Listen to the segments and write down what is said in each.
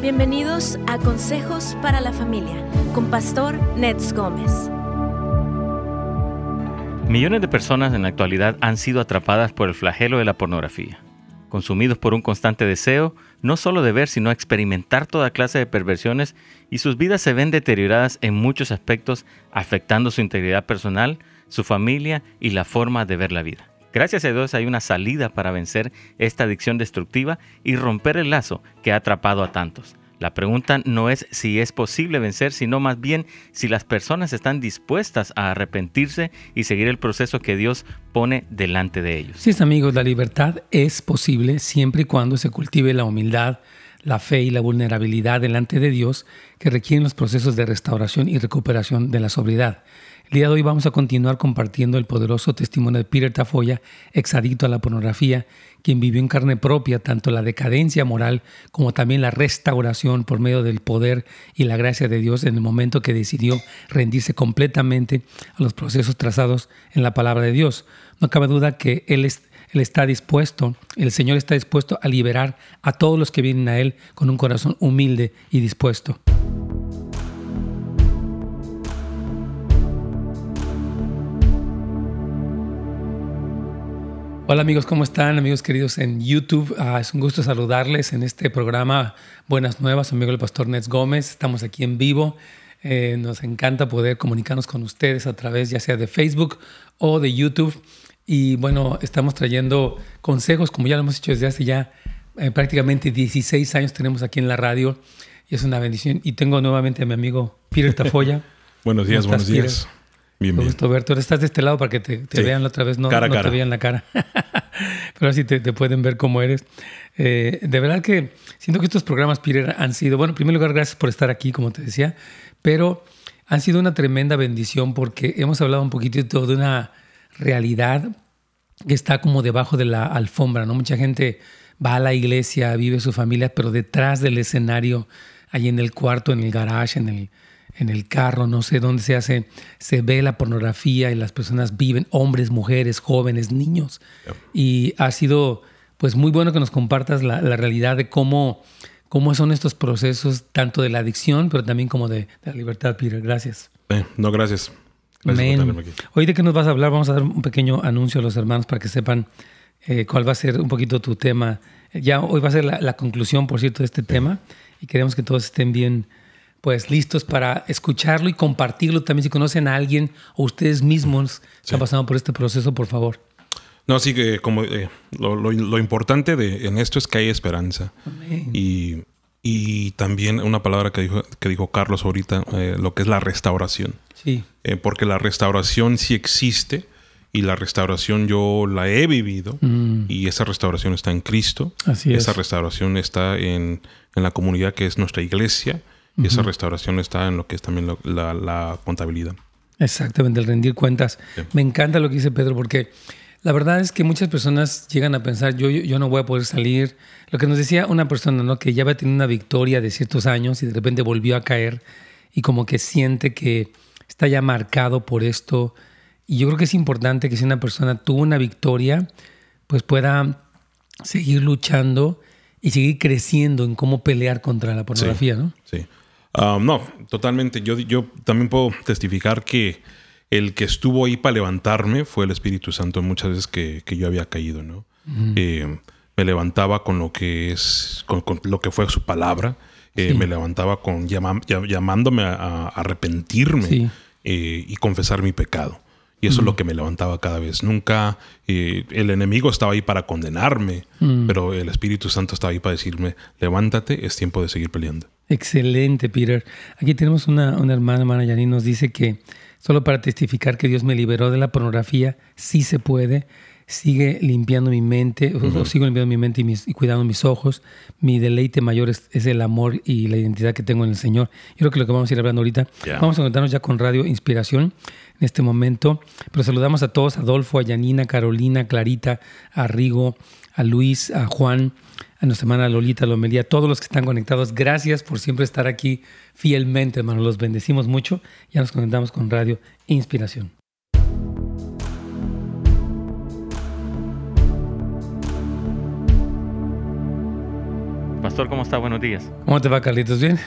Bienvenidos a Consejos para la Familia con Pastor Nets Gómez. Millones de personas en la actualidad han sido atrapadas por el flagelo de la pornografía, consumidos por un constante deseo no solo de ver, sino experimentar toda clase de perversiones y sus vidas se ven deterioradas en muchos aspectos, afectando su integridad personal, su familia y la forma de ver la vida. Gracias a Dios hay una salida para vencer esta adicción destructiva y romper el lazo que ha atrapado a tantos. La pregunta no es si es posible vencer, sino más bien si las personas están dispuestas a arrepentirse y seguir el proceso que Dios pone delante de ellos. Sí, amigos, la libertad es posible siempre y cuando se cultive la humildad, la fe y la vulnerabilidad delante de Dios que requieren los procesos de restauración y recuperación de la sobriedad. El día de hoy vamos a continuar compartiendo el poderoso testimonio de Peter Tafoya, exadicto a la pornografía, quien vivió en carne propia tanto la decadencia moral como también la restauración por medio del poder y la gracia de Dios en el momento que decidió rendirse completamente a los procesos trazados en la palabra de Dios. No cabe duda que Él, él está dispuesto, el Señor está dispuesto a liberar a todos los que vienen a Él con un corazón humilde y dispuesto. Hola amigos, ¿cómo están? Amigos queridos en YouTube, ah, es un gusto saludarles en este programa Buenas Nuevas, amigo el pastor Nets Gómez. Estamos aquí en vivo. Eh, nos encanta poder comunicarnos con ustedes a través ya sea de Facebook o de YouTube. Y bueno, estamos trayendo consejos, como ya lo hemos hecho desde hace ya eh, prácticamente 16 años tenemos aquí en la radio. Y es una bendición. Y tengo nuevamente a mi amigo Peter Tafoya. buenos días, buenos días. Bien, Me gusto verte. Ahora estás de este lado para que te, vean la otra vez, no, no te vean la cara. Pero así te, pueden ver cómo eres. Eh, de verdad que siento que estos programas, Peter, han sido, bueno, en primer lugar, gracias por estar aquí, como te decía, pero han sido una tremenda bendición porque hemos hablado un poquitito de una realidad que está como debajo de la alfombra, ¿no? Mucha gente va a la iglesia, vive su familia, pero detrás del escenario, ahí en el cuarto, en el garage, en el en el carro, no sé dónde se hace, se ve la pornografía y las personas viven, hombres, mujeres, jóvenes, niños. Y ha sido pues muy bueno que nos compartas la, realidad de cómo, cómo son estos procesos, tanto de la adicción, pero también como de, la libertad, Peter. Gracias. no, gracias. gracias Hoy de qué nos vas a hablar, vamos a dar un pequeño anuncio a los hermanos para que sepan eh, cuál va a ser un poquito tu tema. Ya hoy va a ser la, conclusión, por cierto, de este tema y queremos que todos estén bien pues listos para escucharlo y compartirlo también si conocen a alguien o ustedes mismos que han pasado por este proceso, por favor. No, así que como eh, lo, importante de, en esto es que hay esperanza. Y, y, también una palabra que dijo, que dijo Carlos ahorita, eh, lo que es la restauración. Sí. Eh, porque la restauración sí existe y la restauración yo la he vivido mm. y esa restauración está en Cristo. Así esa restauración está en, en la comunidad que es nuestra iglesia y esa restauración está en lo que es también la, contabilidad. Exactamente, el rendir cuentas. Me encanta lo que dice Pedro porque la verdad es que muchas personas llegan a pensar, yo, yo, no voy a poder salir. Lo que nos decía una persona, ¿no? Que ya había tenido una victoria de ciertos años y de repente volvió a caer y como que siente que está ya marcado por esto. Y yo creo que es importante que si una persona tuvo una victoria, pues pueda seguir luchando y seguir creciendo en cómo pelear contra la pornografía, ¿no? Sí. Um, no, totalmente. Yo, yo también puedo testificar que el que estuvo ahí para levantarme fue el Espíritu Santo muchas veces que, yo había caído, ¿no? Eh, me levantaba con lo que es, con, lo que fue su palabra. Eh, me levantaba con llamándome a, arrepentirme eh, y confesar mi pecado. Y eso es lo que me levantaba cada vez. Nunca el enemigo estaba ahí para condenarme, pero el Espíritu Santo estaba ahí para decirme, levántate, es tiempo de seguir peleando. Excelente, Peter. Aquí tenemos una, una hermana, hermana Yanni, nos dice que solo para testificar que Dios me liberó de la pornografía, sí se puede. Sigue limpiando mi mente, o sigo limpiando mi mente y, cuidando mis ojos. Mi deleite mayor es, el amor y la identidad que tengo en el Señor. Yo creo que lo que vamos a ir hablando ahorita, vamos a conectarnos ya con Radio Inspiración en este momento. Pero saludamos a todos, a Adolfo, a Yanina, Carolina, Clarita, a Rigo, a Luis, a Juan, a nuestra hermana Lolita Lomelía, a todos los que están conectados. Gracias por siempre estar aquí fielmente, hermano. Los bendecimos mucho. Ya nos conectamos con Radio Inspiración. Pastor, ¿cómo está? Buenos días. ¿Cómo te va, Carlitos? ¿Bien?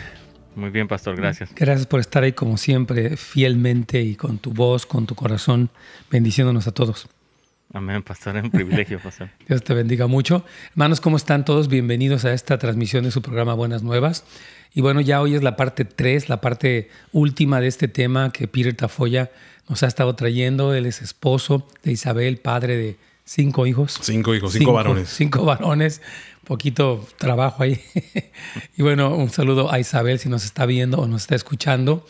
Muy bien, Pastor, gracias. Gracias por estar ahí como siempre, fielmente y con tu voz, con tu corazón, bendiciéndonos a todos. Amén, Pastor, es un privilegio, Pastor. Dios te bendiga mucho. Hermanos, ¿cómo están todos? Bienvenidos a esta transmisión de su programa Buenas Nuevas. Y bueno, ya hoy es la parte 3, la parte última de este tema que Peter Tafoya nos ha estado trayendo. Él es esposo de Isabel, padre de cinco hijos. Cinco hijos, cinco, varones. Cinco varones, poquito trabajo ahí. y bueno, un saludo a Isabel si nos está viendo o nos está escuchando.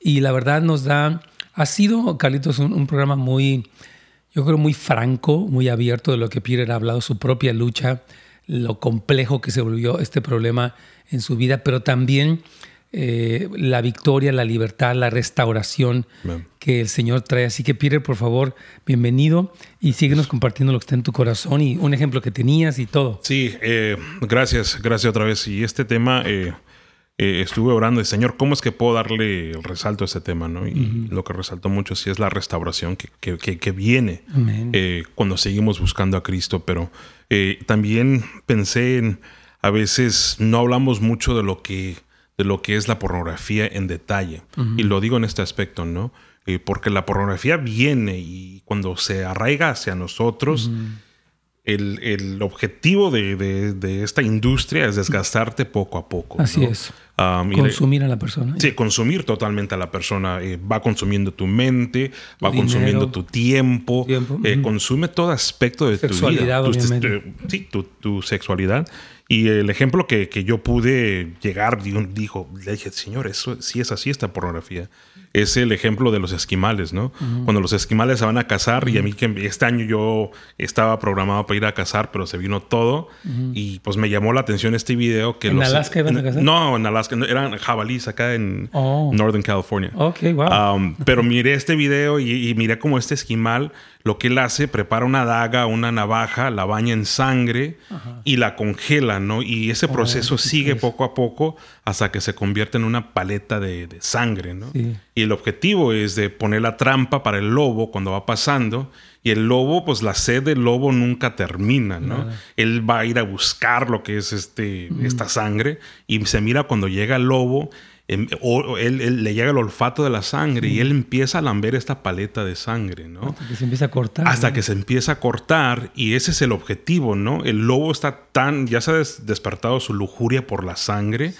Y la verdad nos da, ha sido, Carlitos, un, programa muy, yo creo, muy franco, muy abierto de lo que Peter ha hablado, su propia lucha, lo complejo que se volvió este problema en su vida, pero también eh, la victoria, la libertad, la restauración que el Señor trae. Así que Peter, por favor, bienvenido y síguenos compartiendo lo que está en tu corazón y un ejemplo que tenías y todo. Sí, eh, gracias, gracias otra vez. Y este tema, eh, estuve orando y Señor, ¿cómo es que puedo darle el resalto a este tema? ¿no? Y lo que resaltó mucho sí es la restauración que, que, viene cuando seguimos buscando a Cristo, pero también pensé en, a veces no hablamos mucho de lo que de lo que es la pornografía en detalle. Y lo digo en este aspecto, ¿no? Eh, porque la pornografía viene y cuando se arraiga hacia nosotros, el, objetivo de, esta industria es desgastarte poco a poco. Así es. Consumir a la persona. Sí, consumir totalmente a la persona. Eh, va consumiendo tu mente, va consumiendo tu tiempo, eh, consume todo aspecto de tu vida. Obviamente. sí, tu, tu sexualidad. Y el ejemplo que, que yo pude llegar, dijo, le dije, señor, eso sí es así esta pornografía. Es el ejemplo de los esquimales, ¿no? Cuando los esquimales se van a casar, y a mí que este año yo estaba programado para ir a cazar, pero se vino todo, y pues me llamó la atención este video que... ¿En Alaska iban a cazar? No, en Alaska, eran jabalíes acá en oh. Northern California. Ok, wow. Um, pero miré este video y, y miré como este esquimal lo que él hace, prepara una daga, una navaja, la baña en sangre y la congela, ¿no? Y ese proceso sigue poco a poco hasta que se convierte en una paleta de, sangre, ¿no? Y el objetivo es de poner la trampa para el lobo cuando va pasando. Y el lobo, pues la sed del lobo nunca termina, ¿no? Él va a ir a buscar lo que es este, esta sangre y se mira cuando llega el lobo Em, o, él, le llega el olfato de la sangre y él empieza a lamber esta paleta de sangre, ¿no? Hasta que se empieza a cortar. Hasta que se empieza a cortar y ese es el objetivo, ¿no? El lobo está tan, ya se ha despertado su lujuria por la sangre,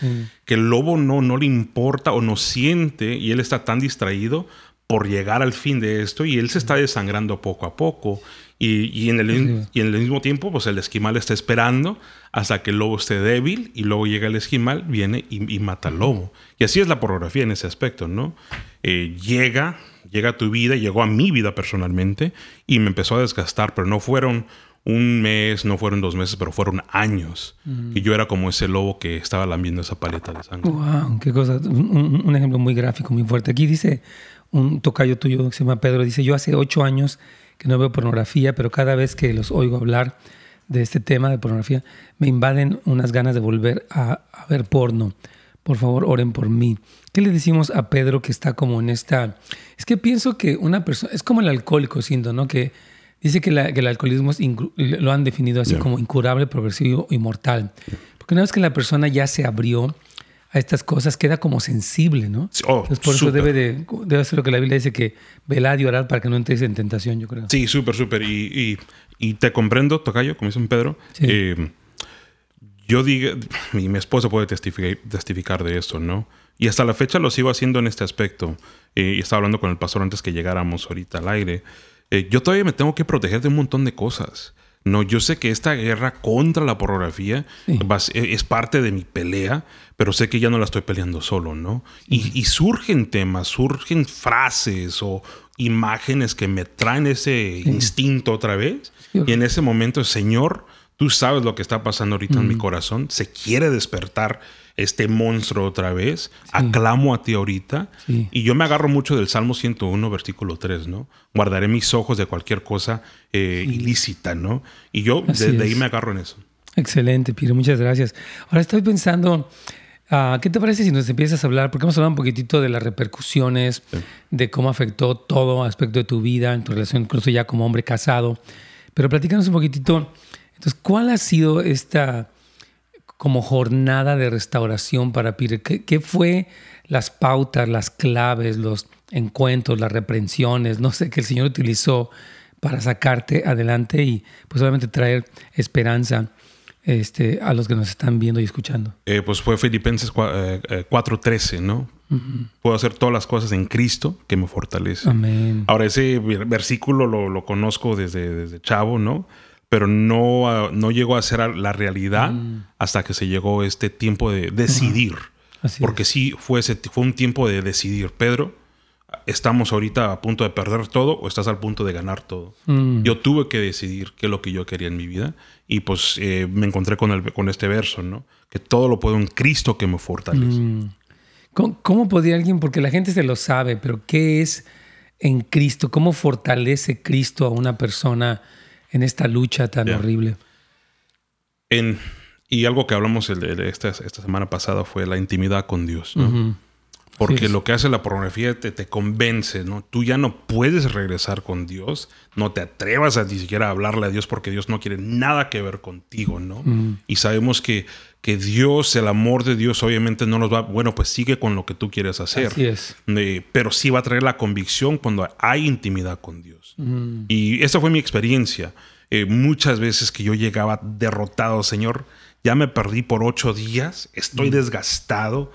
que el lobo no, no le importa o no siente y él está tan distraído por llegar al fin de esto y él se está desangrando poco a poco y, en el, y, en el, mismo tiempo, pues el esquimal está esperando hasta que el lobo esté débil y luego llega el esquimal, viene y, mata al lobo. Y así es la pornografía en ese aspecto, ¿no? Eh, llega, llega a tu vida, llegó a mi vida personalmente y me empezó a desgastar, pero no fueron un mes, no fueron dos meses, pero fueron años. Y yo era como ese lobo que estaba lambiendo esa paleta de sangre. ¡Wow! ¡Qué cosa! Un, un ejemplo muy gráfico, muy fuerte. Aquí dice un tocayo tuyo que se llama Pedro, dice, yo hace ocho años que no veo pornografía, pero cada vez que los oigo hablar de este tema de pornografía, me invaden unas ganas de volver a, ver porno. Por favor, oren por mí. ¿Qué le decimos a Pedro que está como en esta... Es que pienso que una persona... Es como el alcohólico, siento, ¿no? Que dice que, el alcoholismo lo han definido así como incurable, progresivo y mortal. Porque una vez que la persona ya se abrió a estas cosas, queda como sensible, ¿no? Oh, por eso debe, de, debe ser lo que la Biblia dice, que velad y orad para que no entres en tentación, yo creo. Sí, súper, súper. Y, te comprendo, Tocayo, como dice Pedro. Eh, yo digo, y mi esposa puede testificar, testificar, de esto, ¿no? Y hasta la fecha lo sigo haciendo en este aspecto. Eh, y estaba hablando con el pastor antes que llegáramos ahorita al aire. Eh, yo todavía me tengo que proteger de un montón de cosas. No, yo sé que esta guerra contra la pornografía es parte de mi pelea, pero sé que ya no la estoy peleando solo, ¿no? Y, surgen temas, surgen frases o imágenes que me traen ese instinto otra vez. Y en ese momento, Señor, tú sabes lo que está pasando ahorita en mi corazón, se quiere despertar este monstruo otra vez, aclamo a ti ahorita. Y yo me agarro mucho del Salmo 101, versículo 3, ¿no? Guardaré mis ojos de cualquier cosa eh, ilícita, ¿no? Y yo desde ahí me agarro en eso. Excelente, Piro, muchas gracias. Ahora estoy pensando, ah, ¿qué te parece si nos empiezas a hablar? Porque hemos hablado un poquitito de las repercusiones, de cómo afectó todo aspecto de tu vida, en tu relación incluso ya como hombre casado. Pero platícanos un poquitito, entonces, ¿cuál ha sido esta como jornada de restauración para Peter? ¿Qué, ¿Qué, fue las pautas, las claves, los encuentros, las reprensiones, no sé, que el Señor utilizó para sacarte adelante y pues obviamente traer esperanza este, a los que nos están viendo y escuchando? Eh, pues fue Filipenses 4:13, eh, ¿no? Puedo hacer todas las cosas en Cristo que me fortalece. Amén. Ahora, ese versículo lo, lo conozco desde, desde, chavo, ¿no? Pero no, ah, no llegó a ser la realidad mm. hasta que se llegó este tiempo de decidir. Porque sí, fue, ese, fue un tiempo de decidir. Pedro, estamos ahorita a punto de perder todo o estás al punto de ganar todo. Mm. Yo tuve que decidir qué es lo que yo quería en mi vida y pues eh, me encontré con, el, con este verso, ¿no? Que todo lo puedo en Cristo que me fortalece. Mm. ¿Cómo, podría alguien, porque la gente se lo sabe, pero qué es en Cristo? ¿Cómo fortalece Cristo a una persona en esta lucha tan horrible? En, y algo que hablamos esta, esta, semana pasada fue la intimidad con Dios, ¿no? Porque lo que hace la pornografía te, te, convence, ¿no? Tú ya no puedes regresar con Dios, no te atrevas a ni siquiera a hablarle a Dios porque Dios no quiere nada que ver contigo, ¿no? Y sabemos que, que Dios, el amor de Dios, obviamente no nos va, bueno, pues sigue con lo que tú quieres hacer. Así es. Eh, pero sí va a traer la convicción cuando hay intimidad con Dios. Mm. Y esa fue mi experiencia. Eh, muchas veces que yo llegaba derrotado, Señor, ya me perdí por ocho días, estoy mm. desgastado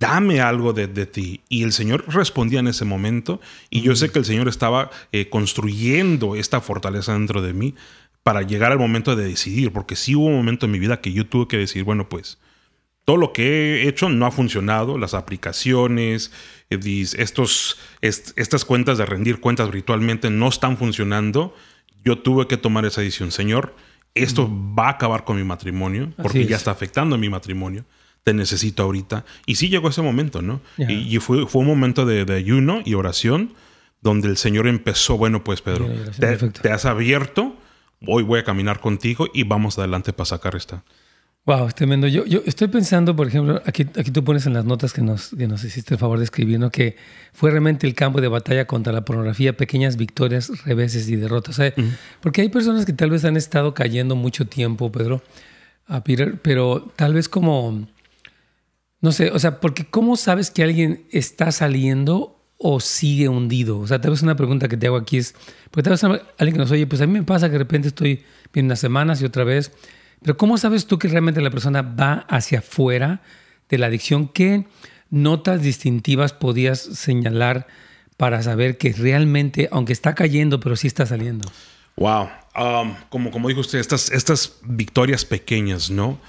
dame algo de, ti. Y el Señor respondía en ese momento. Y yo sé que el Señor estaba eh, construyendo esta fortaleza dentro de mí para llegar al momento de decidir. Porque sí hubo un momento en mi vida que yo tuve que decir, bueno, pues todo lo que he hecho no ha funcionado. Las aplicaciones, eh, estos, estas cuentas de rendir cuentas virtualmente no están funcionando. Yo tuve que tomar esa decisión. Señor, esto va a acabar con mi matrimonio porque ya está afectando a mi matrimonio te necesito ahorita. Y sí llegó ese momento, ¿no? Y, fue, fue un momento de, ayuno y oración donde el Señor empezó, bueno, pues Pedro, te, has abierto, hoy voy a caminar contigo y vamos adelante para sacar esta. Wow, es tremendo. Yo, yo estoy pensando, por ejemplo, aquí, aquí tú pones en las notas que nos, que nos hiciste el favor de escribir, ¿no? que fue realmente el campo de batalla contra la pornografía, pequeñas victorias, reveses y derrotas. Porque hay personas que tal vez han estado cayendo mucho tiempo, Pedro, a Peter, pero tal vez como no sé, o sea, porque ¿cómo sabes que alguien está saliendo o sigue hundido? O sea, tal vez una pregunta que te hago aquí es, porque tal vez alguien que nos oye, pues a mí me pasa que de repente estoy bien unas semanas y otra vez, pero ¿cómo sabes tú que realmente la persona va hacia afuera de la adicción? ¿Qué notas distintivas podías señalar para saber que realmente, aunque está cayendo, pero sí está saliendo? Wow. Um, como, como dijo usted, estas, estas victorias pequeñas, ¿no?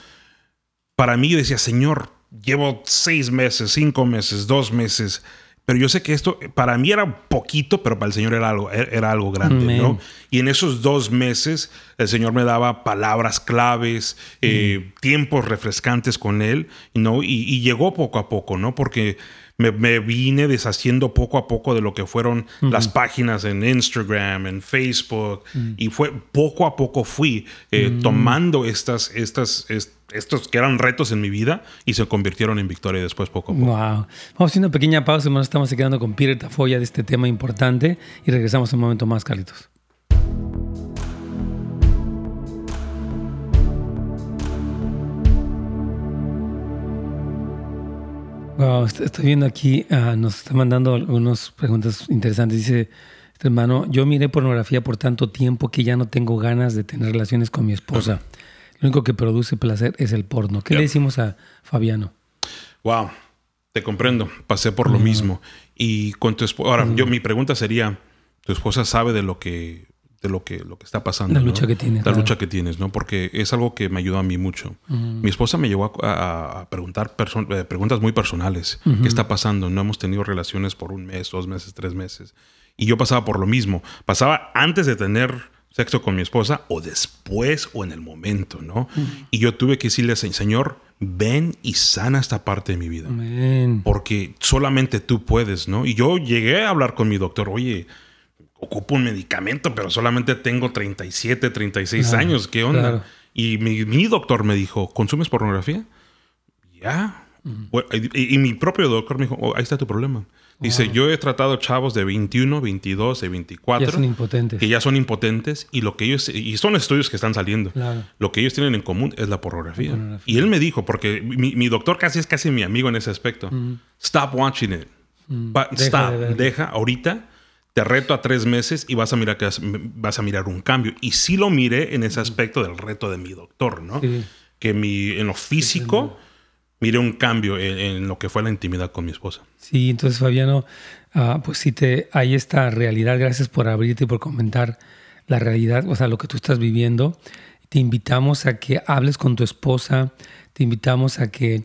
Para mí yo decía, Señor, llevo seis meses, cinco meses, dos meses. Pero yo sé que esto para mí era poquito, pero para el Señor era algo, era algo grande, ¿no? Y en esos dos meses el Señor me daba palabras claves, eh, tiempos refrescantes con Él, ¿no? Y, llegó poco a poco, ¿no? Porque me, vine deshaciendo poco a poco de lo que fueron las páginas en Instagram, en Facebook, y fue poco a poco fui eh, tomando estas, estas, estos que eran retos en mi vida y se convirtieron en victoria después poco a poco. Wow. Vamos a hacer una pequeña pausa, hermano. Estamos quedando con Peter Tafoya de este tema importante y regresamos en un momento más, Carlitos. Wow, estoy viendo aquí, uh, nos está mandando algunas preguntas interesantes. Dice este hermano, yo miré pornografía por tanto tiempo que ya no tengo ganas de tener relaciones con mi esposa. Lo único que produce placer es el porno. ¿Qué le decimos a Fabiano? Wow, te comprendo. Pasé por lo mismo. Y con tu esposa. Ahora, yo mi pregunta sería: ¿tu esposa sabe de lo que de lo que, lo que está pasando. La lucha que tienes. La lucha que tienes, ¿no? Porque es algo que me ayudó a mí mucho. Mi esposa me llevó a, preguntar eh, preguntas muy personales. ¿Qué está pasando? No hemos tenido relaciones por un mes, dos meses, tres meses. Y yo pasaba por lo mismo. Pasaba antes de tener sexo con mi esposa o después o en el momento, ¿no? Y yo tuve que decirle, Señor, ven y sana esta parte de mi vida. Porque solamente tú puedes, ¿no? Y yo llegué a hablar con mi doctor, oye, ocupo un medicamento, pero solamente tengo 37, 36 años. ¿Qué onda? Y mi, doctor me dijo, ¿consumes pornografía? Ya. y, mi propio doctor me dijo, oh, ahí está tu problema. Dice, yo he tratado chavos de 21, 22, de 24. Ya son impotentes. Que ya son impotentes y lo que ellos... Y son estudios que están saliendo. Lo que ellos tienen en común es la pornografía. Y él me dijo, porque mi, doctor casi es casi mi amigo en ese aspecto. Mm. Stop watching it. Mm. Stop. deja ahorita te reto a tres meses y vas a mirar que vas a mirar un cambio. Y sí lo miré en ese aspecto del reto de mi doctor, ¿no? Que mi, en lo físico miré un cambio en, lo que fue la intimidad con mi esposa. Sí, entonces Fabiano, ah, pues sí, te, hay esta realidad. Gracias por abrirte y por comentar la realidad, o sea, lo que tú estás viviendo. Te invitamos a que hables con tu esposa, te invitamos a que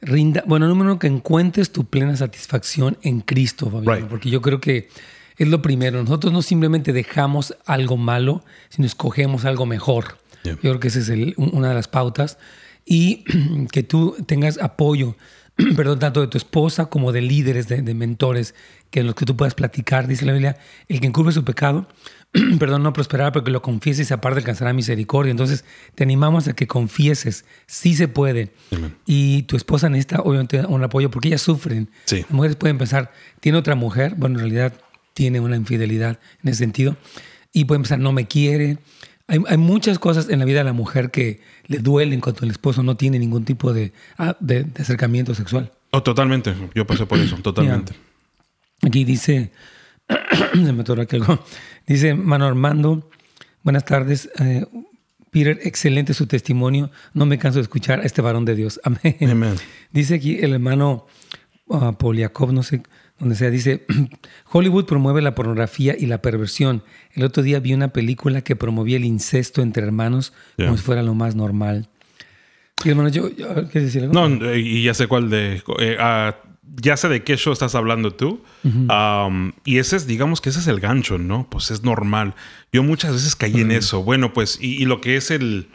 rinda, bueno, número uno, que encuentres tu plena satisfacción en Cristo, Fabiano, porque yo creo que es lo primero. Nosotros no simplemente dejamos algo malo, sino escogemos algo mejor. Yo creo que esa es una de las pautas. Y que tú tengas apoyo, perdón, tanto de tu esposa como de líderes, de, mentores, que en los que tú puedas platicar. Dice la Biblia, el que encubre su pecado, perdón, no prosperará porque lo confieses y aparte alcanzará misericordia. Entonces, te animamos a que confieses. Sí se puede. Y tu esposa necesita, obviamente, un apoyo porque ellas sufren. Las mujeres pueden pensar, tiene otra mujer. Bueno, en realidad tiene una infidelidad en ese sentido. Y puede pensar, no me quiere. Hay, hay, muchas cosas en la vida de la mujer que le duelen cuando el esposo no tiene ningún tipo de, ah, de, acercamiento sexual. Oh, totalmente. Yo pasé por eso, totalmente. Aquí dice, se me algo. Dice Mano Armando, buenas tardes. Eh, Peter, excelente su testimonio. No me canso de escuchar a este varón de Dios. Amén. Dice aquí el hermano uh, Poliakov, no sé donde se dice, Hollywood promueve la pornografía y la perversión. El otro día vi una película que promovía el incesto entre hermanos como si fuera lo más normal. Y hermano, yo, ¿quieres decir algo? No, y ya sé cuál de... Eh, ah, ya sé de qué show estás hablando tú. y ese es, digamos que ese es el gancho, ¿no? Pues es normal. Yo muchas veces caí en eso. Bueno, pues, y, y, lo que es el.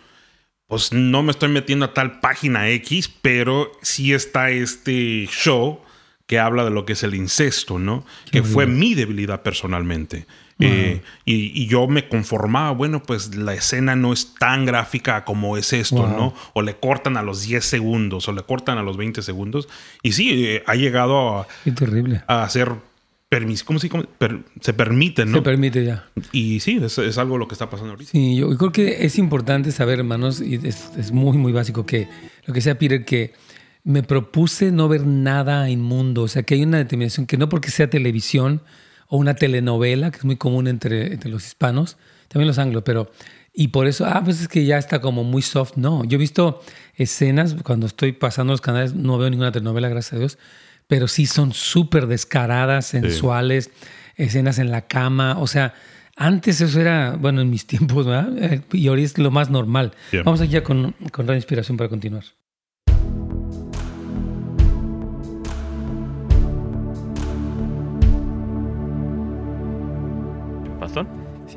Pues no me estoy metiendo a tal página X, pero sí está este show que habla de lo que es el incesto, ¿no? que fue mi debilidad personalmente. Eh, y, yo me conformaba, bueno, pues la escena no es tan gráfica como es esto, ¿no? O le cortan a los 10 segundos, o le cortan a los 20 segundos. Y sí, eh, ha llegado a, terrible. a hacer ¿cómo, se, se permite, ¿no? Se permite ya. Y sí, es, es, algo lo que está pasando ahorita. Sí, yo creo que es importante saber, hermanos, y es, es muy, muy básico que lo que sea Peter, que me propuse no ver nada inmundo. O sea, que hay una determinación que no porque sea televisión o una telenovela, que es muy común entre, entre los hispanos, también los anglos, pero... Y por eso, ah, pues es que ya está como muy soft. No, yo he visto escenas, cuando estoy pasando los canales, no veo ninguna telenovela, gracias a Dios, pero sí son súper descaradas, sensuales, escenas en la cama. O sea, antes eso era, bueno, en mis tiempos, ¿verdad? Eh, y ahora es lo más normal. Vamos allá con, con la inspiración para continuar.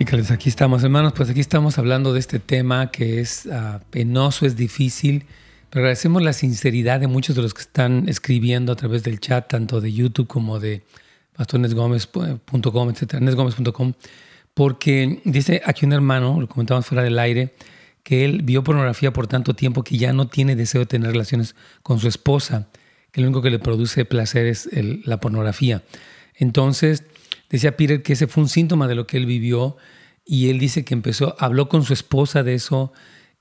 Aquí estamos, hermanos. Pues aquí estamos hablando de este tema que es uh, penoso, es difícil, pero agradecemos la sinceridad de muchos de los que están escribiendo a través del chat, tanto de YouTube como de pastornesgomez.com, etcétera, nesgomez.com, porque dice aquí un hermano, lo comentamos fuera del aire, que él vio pornografía por tanto tiempo que ya no tiene deseo de tener relaciones con su esposa, que lo único que le produce placer es la pornografía. Entonces, Decía Peter que ese fue un síntoma de lo que él vivió y él dice que empezó, habló con su esposa de eso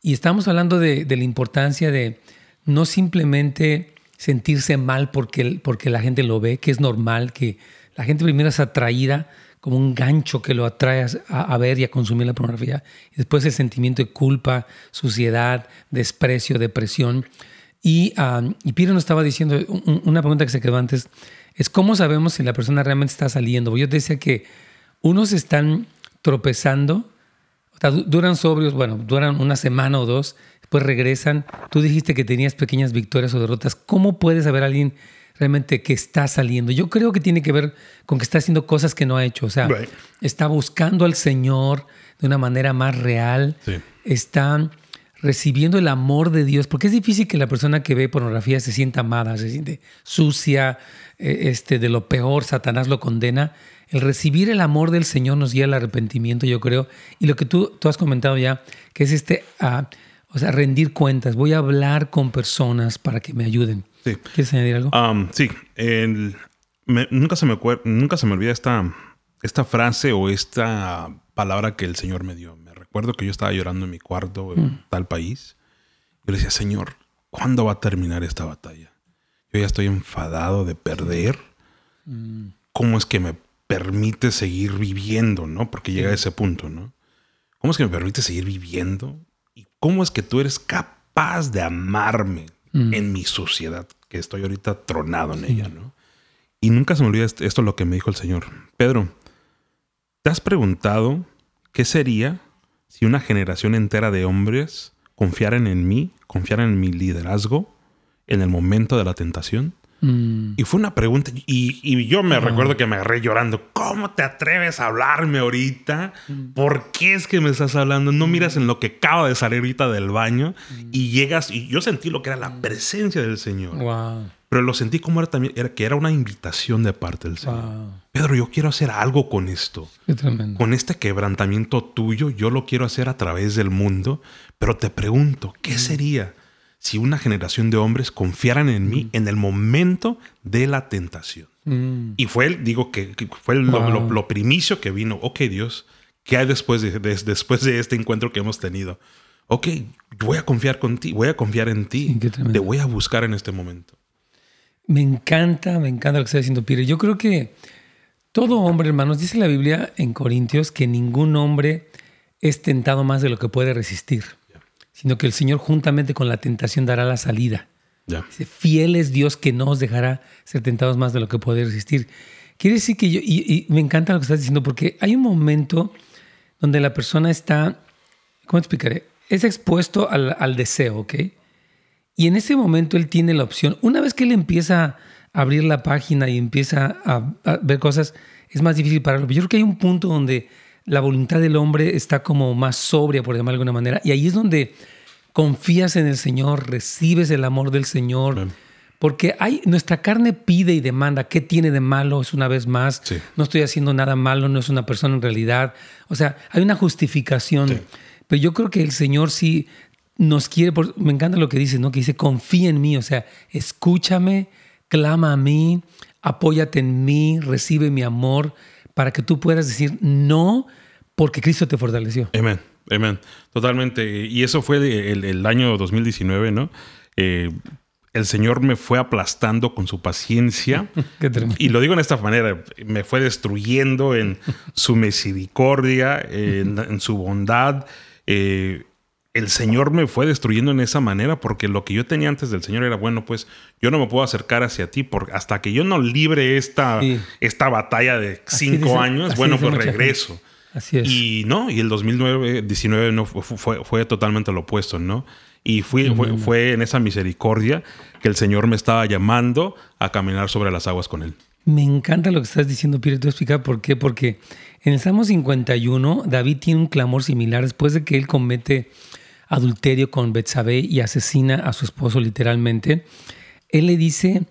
y estamos hablando de, la importancia de no simplemente sentirse mal porque, porque la gente lo ve, que es normal, que la gente primero es atraída como un gancho que lo atrae a, ver y a consumir la pornografía. Y después el sentimiento de culpa, suciedad, desprecio, depresión. Y, um, y Peter nos estaba diciendo una pregunta que se quedó antes es cómo sabemos si la persona realmente está saliendo. Yo decía que unos están tropezando, duran sobrios, bueno, duran una semana o dos, después regresan. Tú dijiste que tenías pequeñas victorias o derrotas. ¿Cómo puedes saber a alguien realmente que está saliendo? Yo creo que tiene que ver con que está haciendo cosas que no ha hecho. O sea, está buscando al Señor de una manera más real. Está recibiendo el amor de Dios, porque es difícil que la persona que ve pornografía se sienta amada, se siente sucia, eh, este, de lo peor, Satanás lo condena. El recibir el amor del Señor nos guía al arrepentimiento, yo creo. Y lo que tú, tú has comentado ya, que es este, uh, o sea, rendir cuentas. Voy a hablar con personas para que me ayuden. Sí. ¿Quieres añadir algo? Um, sí. nunca, se me, nunca se me olvida esta, esta frase o esta palabra que el Señor me dio. Recuerdo que yo estaba llorando en mi cuarto en mm. tal país. Yo le decía, Señor, ¿cuándo va a terminar esta batalla? Yo ya estoy enfadado de perder. Mm. ¿Cómo es que me permite seguir viviendo, no? Porque llega a ese punto, ¿no? ¿Cómo es que me permite seguir viviendo? ¿Y cómo es que tú eres capaz de amarme mm. en mi sociedad, que estoy ahorita tronado en ella, ¿no? Y nunca se me olvida esto lo que me dijo el Señor. Pedro, ¿te has preguntado qué sería si una generación entera de hombres confiaran en mí, confiaran en mi liderazgo en el momento de la tentación? Mm. Y fue una pregunta, y, yo me recuerdo que me agarré llorando. ¿Cómo te atreves a hablarme ahorita? Mm. ¿Por qué es que me estás hablando? No miras en lo que acaba de salir ahorita del baño mm. y llegas, y yo sentí lo que era la presencia del Señor. Pero lo sentí como era también, era que era una invitación de parte del Señor. Pedro, yo quiero hacer algo con esto. Con este quebrantamiento tuyo, yo lo quiero hacer a través del mundo. Pero te pregunto, ¿qué sería? si una generación de hombres confiaran en mí mm. en el momento de la tentación. Mm. Y fue, digo, que, fue lo, primicio que vino. Ok, Dios, ¿qué hay después de, después de este encuentro que hemos tenido? Ok, voy a confiar con ti, voy a confiar en ti. Te voy a buscar en este momento. Me encanta, me encanta lo que está diciendo Pierre. Yo creo que todo hombre, hermanos, dice la Biblia en Corintios que ningún hombre es tentado más de lo que puede resistir sino que el Señor juntamente con la tentación dará la salida. Dice, fiel es Dios que no os dejará ser tentados más de lo que puede resistir. Quiere decir que yo, y, me encanta lo que estás diciendo, porque hay un momento donde la persona está, ¿cómo explicaré? Es expuesto al, deseo, ¿ok? Y en ese momento él tiene la opción, una vez que él empieza a abrir la página y empieza a, a ver cosas, es más difícil para él. Yo creo que hay un punto donde la voluntad del hombre está como más sobria, por llamarlo de alguna manera. Y ahí es donde confías en el Señor, recibes el amor del Señor. Porque hay, nuestra carne pide y demanda, ¿qué tiene de malo? Es una vez más, no estoy haciendo nada malo, no es una persona en realidad. O sea, hay una justificación. Pero yo creo que el Señor sí nos quiere, me encanta lo que dice, ¿no? Que dice, confía en mí, o sea, escúchame, clama a mí, apóyate en mí, recibe mi amor, para que tú puedas decir no porque Cristo te fortaleció. Amén, amén. Totalmente. Y eso fue el, año 2019, ¿no? Eh, el Señor me fue aplastando con su paciencia. y lo digo en esta manera, me fue destruyendo en su misericordia, en, su bondad. Eh, el Señor me fue destruyendo en esa manera porque lo que yo tenía antes del Señor era, bueno, pues yo no me puedo acercar hacia ti porque hasta que yo no libre esta, esta batalla de cinco años, bueno, pues regreso. Así es. Y no, y el 2019 no, fue, fue, totalmente lo opuesto, ¿no? Y fue, fue, en esa misericordia que el Señor me estaba llamando a caminar sobre las aguas con Él. Me encanta lo que estás diciendo, Pierre. Te voy a explicar por qué. Porque en el Salmo 51, David tiene un clamor similar después de que él comete adulterio con Betsabé y asesina a su esposo literalmente. Él le dice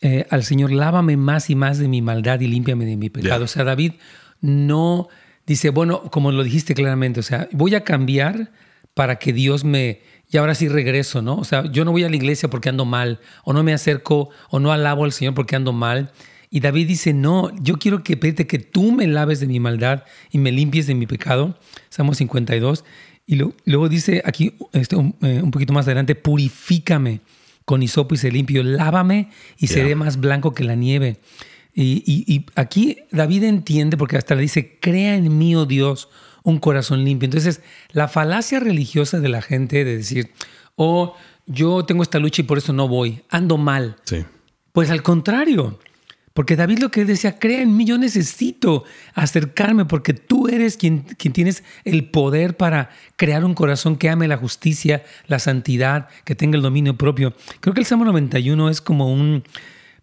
eh, al Señor, lávame más y más de mi maldad y límpiame de mi pecado. O sea, David no dice, bueno, como lo dijiste claramente, o sea, voy a cambiar para que Dios me... Y ahora sí regreso, ¿no? O sea, yo no voy a la iglesia porque ando mal, o no me acerco, o no alabo al Señor porque ando mal. Y David dice, no, yo quiero que pedirte que tú me laves de mi maldad y me limpies de mi pecado. Salmo 52. Y luego dice aquí este, eh, un, poquito más adelante, purifícame con hisopo y se limpio, lávame y seré más blanco que la nieve. Y, aquí David entiende, porque hasta le dice, crea en mí, oh Dios, un corazón limpio. Entonces, la falacia religiosa de la gente de decir, oh, yo tengo esta lucha y por eso no voy, ando mal. Sí. Pues al contrario, porque David lo que decía, crea en mí, yo necesito acercarme porque tú eres quien, quien tienes el poder para crear un corazón que ame la justicia, la santidad, que tenga el dominio propio. Creo que el Salmo 91 es como un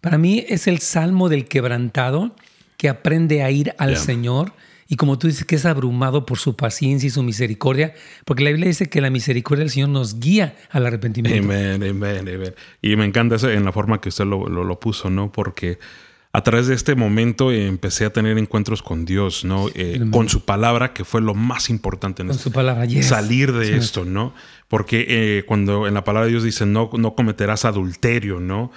para mí es el salmo del quebrantado que aprende a ir al Señor y como tú dices que es abrumado por su paciencia y su misericordia, porque la Biblia dice que la misericordia del Señor nos guía al arrepentimiento. Amén, amén, amén. Y me encanta eso en la forma que usted lo, puso, ¿no? Porque a través de este momento empecé a tener encuentros con Dios, ¿no? Eh, con su palabra, que fue lo más importante en con su palabra, salir de esto, ¿no? Porque eh, cuando en la palabra de Dios dice no, no cometerás adulterio, ¿no?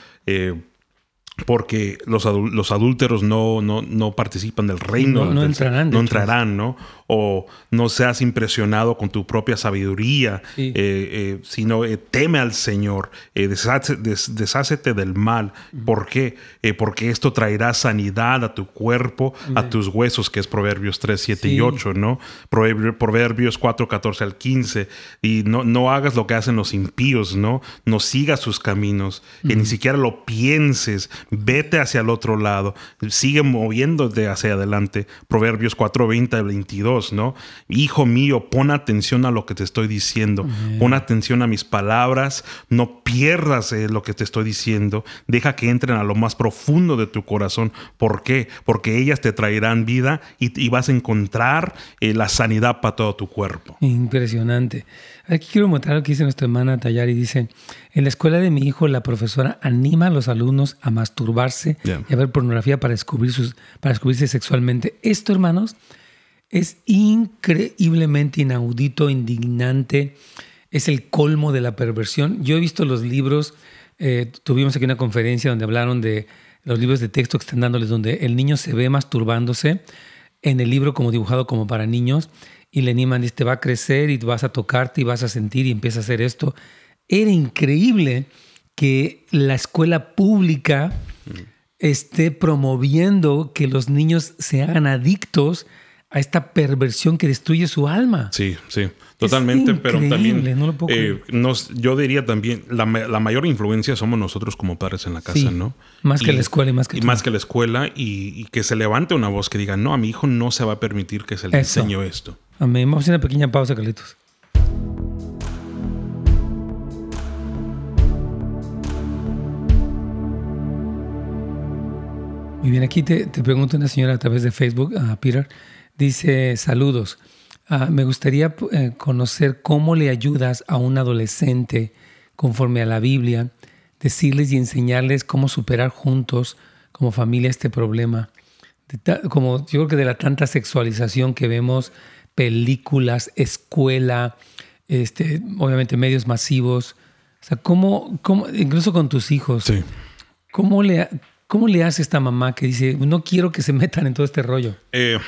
Porque los, los adúlteros no, no, no, participan del reino. No, entrarán. No entrarán, ¿no? O no seas impresionado con tu propia sabiduría, eh, eh, sino eh, teme al Señor, deshácete del mal. ¿Por qué? porque esto traerá sanidad a tu cuerpo, a tus huesos, que es Proverbios 3, 7 y 8, ¿no? Proverbios 4, 14 al 15. Y no, no hagas lo que hacen los impíos, ¿no? No sigas sus caminos, que ni siquiera lo pienses vete hacia el otro lado, sigue moviéndote hacia adelante. Proverbios 4, 20 22, ¿no? Hijo mío, pon atención a lo que te estoy diciendo, pon atención a mis palabras, no pierdas eh, lo que te estoy diciendo, deja que entren a lo más profundo de tu corazón. ¿Por qué? Porque ellas te traerán vida y, vas a encontrar eh, la sanidad para todo tu cuerpo. Impresionante. Aquí quiero mostrar lo que dice nuestra hermana Tallar y dice, en la escuela de mi hijo la profesora anima a los alumnos a masturbarse y a ver pornografía para, descubrir sus, para descubrirse sexualmente. Esto, hermanos, es increíblemente inaudito, indignante, es el colmo de la perversión. Yo he visto los libros, eh, tuvimos aquí una conferencia donde hablaron de los libros de texto que están dándoles, donde el niño se ve masturbándose en el libro como dibujado como para niños y le animan, dice, va a crecer y vas a tocarte y vas a sentir y empieza a hacer esto. Era increíble que la escuela pública esté promoviendo que los niños se hagan adictos a esta perversión que destruye su alma. Sí, sí, totalmente, pero también eh, yo diría también, la, mayor influencia somos nosotros como padres en la casa, ¿no? Más que la escuela y más que... Y más que la escuela y, que se levante una voz que diga, no, a mi hijo no se va a permitir que se le enseñe esto. Amén. Vamos a hacer una pequeña pausa, Carlitos. Muy bien, aquí te, te pregunta una señora a través de Facebook, a Peter. Dice, saludos. Ah, me gustaría eh, conocer cómo le ayudas a un adolescente conforme a la Biblia, decirles y enseñarles cómo superar juntos como familia este problema. como yo creo que de la tanta sexualización que vemos películas, escuela, este, obviamente medios masivos. O sea, ¿cómo, cómo incluso con tus hijos, sí. ¿cómo, le, ¿cómo le hace esta mamá que dice, no quiero que se metan en todo este rollo? Eh,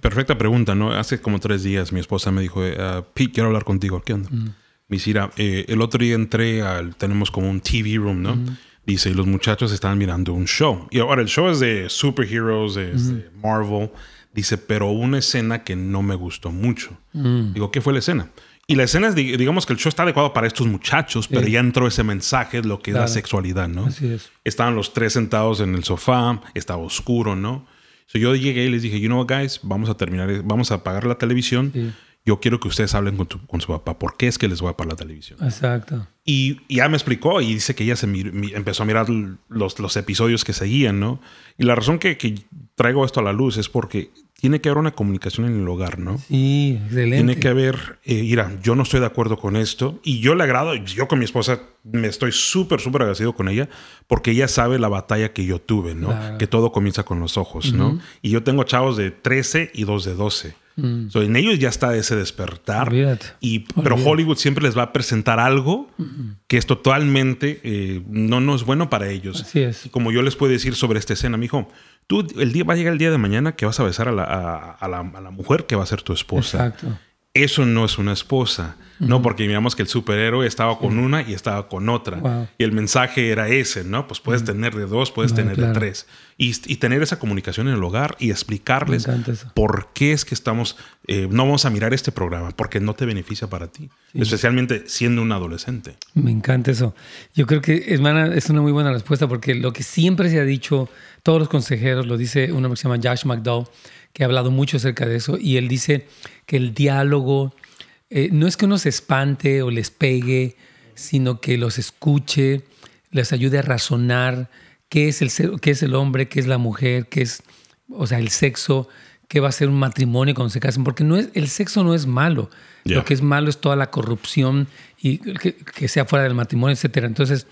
perfecta pregunta, ¿no? Hace como tres días mi esposa me dijo, uh, Pete, quiero hablar contigo. ¿Qué onda? Mm. Mira, eh, el otro día entré al, tenemos como un TV room, ¿no? Dice, y los muchachos estaban mirando un show. Y ahora el show es de superheroes, es de Marvel. Dice, pero una escena que no me gustó mucho. Mm. Digo, ¿qué fue la escena? Y la escena es, digamos que el show está adecuado para estos muchachos, pero ya entró ese mensaje de lo que es la sexualidad, ¿no? Así es. Estaban los tres sentados en el sofá, estaba oscuro, ¿no? So yo llegué y les dije, you know what, guys, vamos a terminar, vamos a apagar la televisión. Yo quiero que ustedes hablen con, con, su papá. ¿Por qué es que les voy a apagar la televisión? Exacto. Y, ya me explicó y dice que ella se empezó a mirar los, los episodios que seguían, ¿no? Y la razón que, que traigo esto a la luz es porque tiene que haber una comunicación en el hogar, ¿no? Sí, excelente. Tiene que haber, eh, mira, yo no estoy de acuerdo con esto y yo le agrado, yo con mi esposa me estoy súper, súper agradecido con ella porque ella sabe la batalla que yo tuve, ¿no? Que todo comienza con los ojos, ¿no? Y yo tengo chavos de 13 y dos de 12. Mm. en ellos ya está ese despertar. Y, pero Hollywood siempre les va a presentar algo que es totalmente eh, no, no es bueno para ellos. Así es. como yo les puedo decir sobre esta escena, mijo, tú el día va a llegar el día de mañana que vas a besar a la, a la, a la mujer que va a ser tu esposa. Exacto. Eso no es una esposa. No, porque miramos que el superhéroe estaba con una y estaba con otra. Y el mensaje era ese, ¿no? Pues puedes tener de dos, puedes tener de tres. Y, tener esa comunicación en el hogar y explicarles por qué es que estamos, eh, no vamos a mirar este programa, porque no te beneficia para ti, especialmente siendo un adolescente. Me encanta eso. Yo creo que, hermana, es una muy buena respuesta, porque lo que siempre se ha dicho, todos los consejeros, lo dice un hombre que se llama Josh McDowell, que ha hablado mucho acerca de eso, y él dice que el diálogo eh, no es que uno se espante o les pegue, sino que los escuche, les ayude a razonar qué es el, qué es el hombre, qué es la mujer, qué es, o sea, el sexo, qué va a ser un matrimonio cuando se casen, porque no es, el sexo no es malo. Lo que es malo es toda la corrupción y que, sea fuera del matrimonio, etc. Entonces,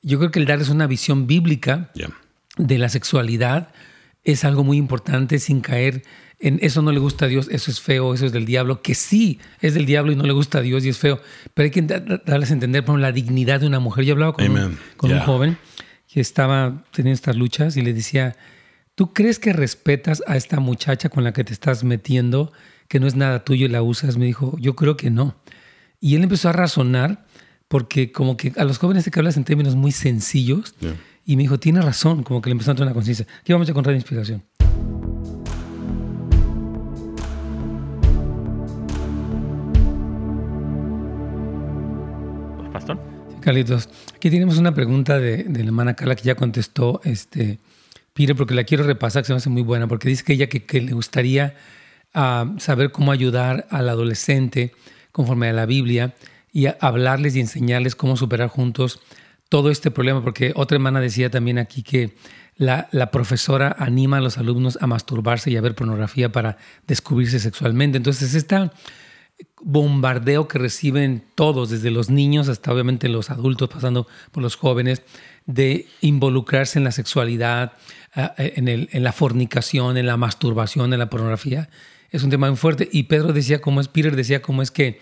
yo creo que el darles una visión bíblica de la sexualidad es algo muy importante sin caer en eso no le gusta a Dios, eso es feo, eso es del diablo, que sí es del diablo y no le gusta a Dios y es feo, pero hay que darles a entender por la dignidad de una mujer. Yo hablaba con, un, con un joven que estaba teniendo estas luchas y le decía, ¿tú crees que respetas a esta muchacha con la que te estás metiendo, que no es nada tuyo y la usas? Me dijo, yo creo que no. Y él empezó a razonar porque como que a los jóvenes hay que hablas en términos muy sencillos y me dijo, tiene razón, como que le empezó a tener una conciencia. Aquí vamos a encontrar inspiración. Sí, Carlitos. Aquí tenemos una pregunta de, la hermana Carla que ya contestó este, Peter, porque la quiero repasar, que se me hace muy buena, porque dice que ella que, le gustaría uh, saber cómo ayudar al adolescente conforme a la Biblia y hablarles y enseñarles cómo superar juntos todo este problema, porque otra hermana decía también aquí que la, la, profesora anima a los alumnos a masturbarse y a ver pornografía para descubrirse sexualmente. Entonces, este bombardeo que reciben todos, desde los niños hasta obviamente los adultos, pasando por los jóvenes, de involucrarse en la sexualidad, en, el, en la fornicación, en la masturbación, en la pornografía, es un tema muy fuerte. Y Pedro decía cómo es, Peter decía cómo es que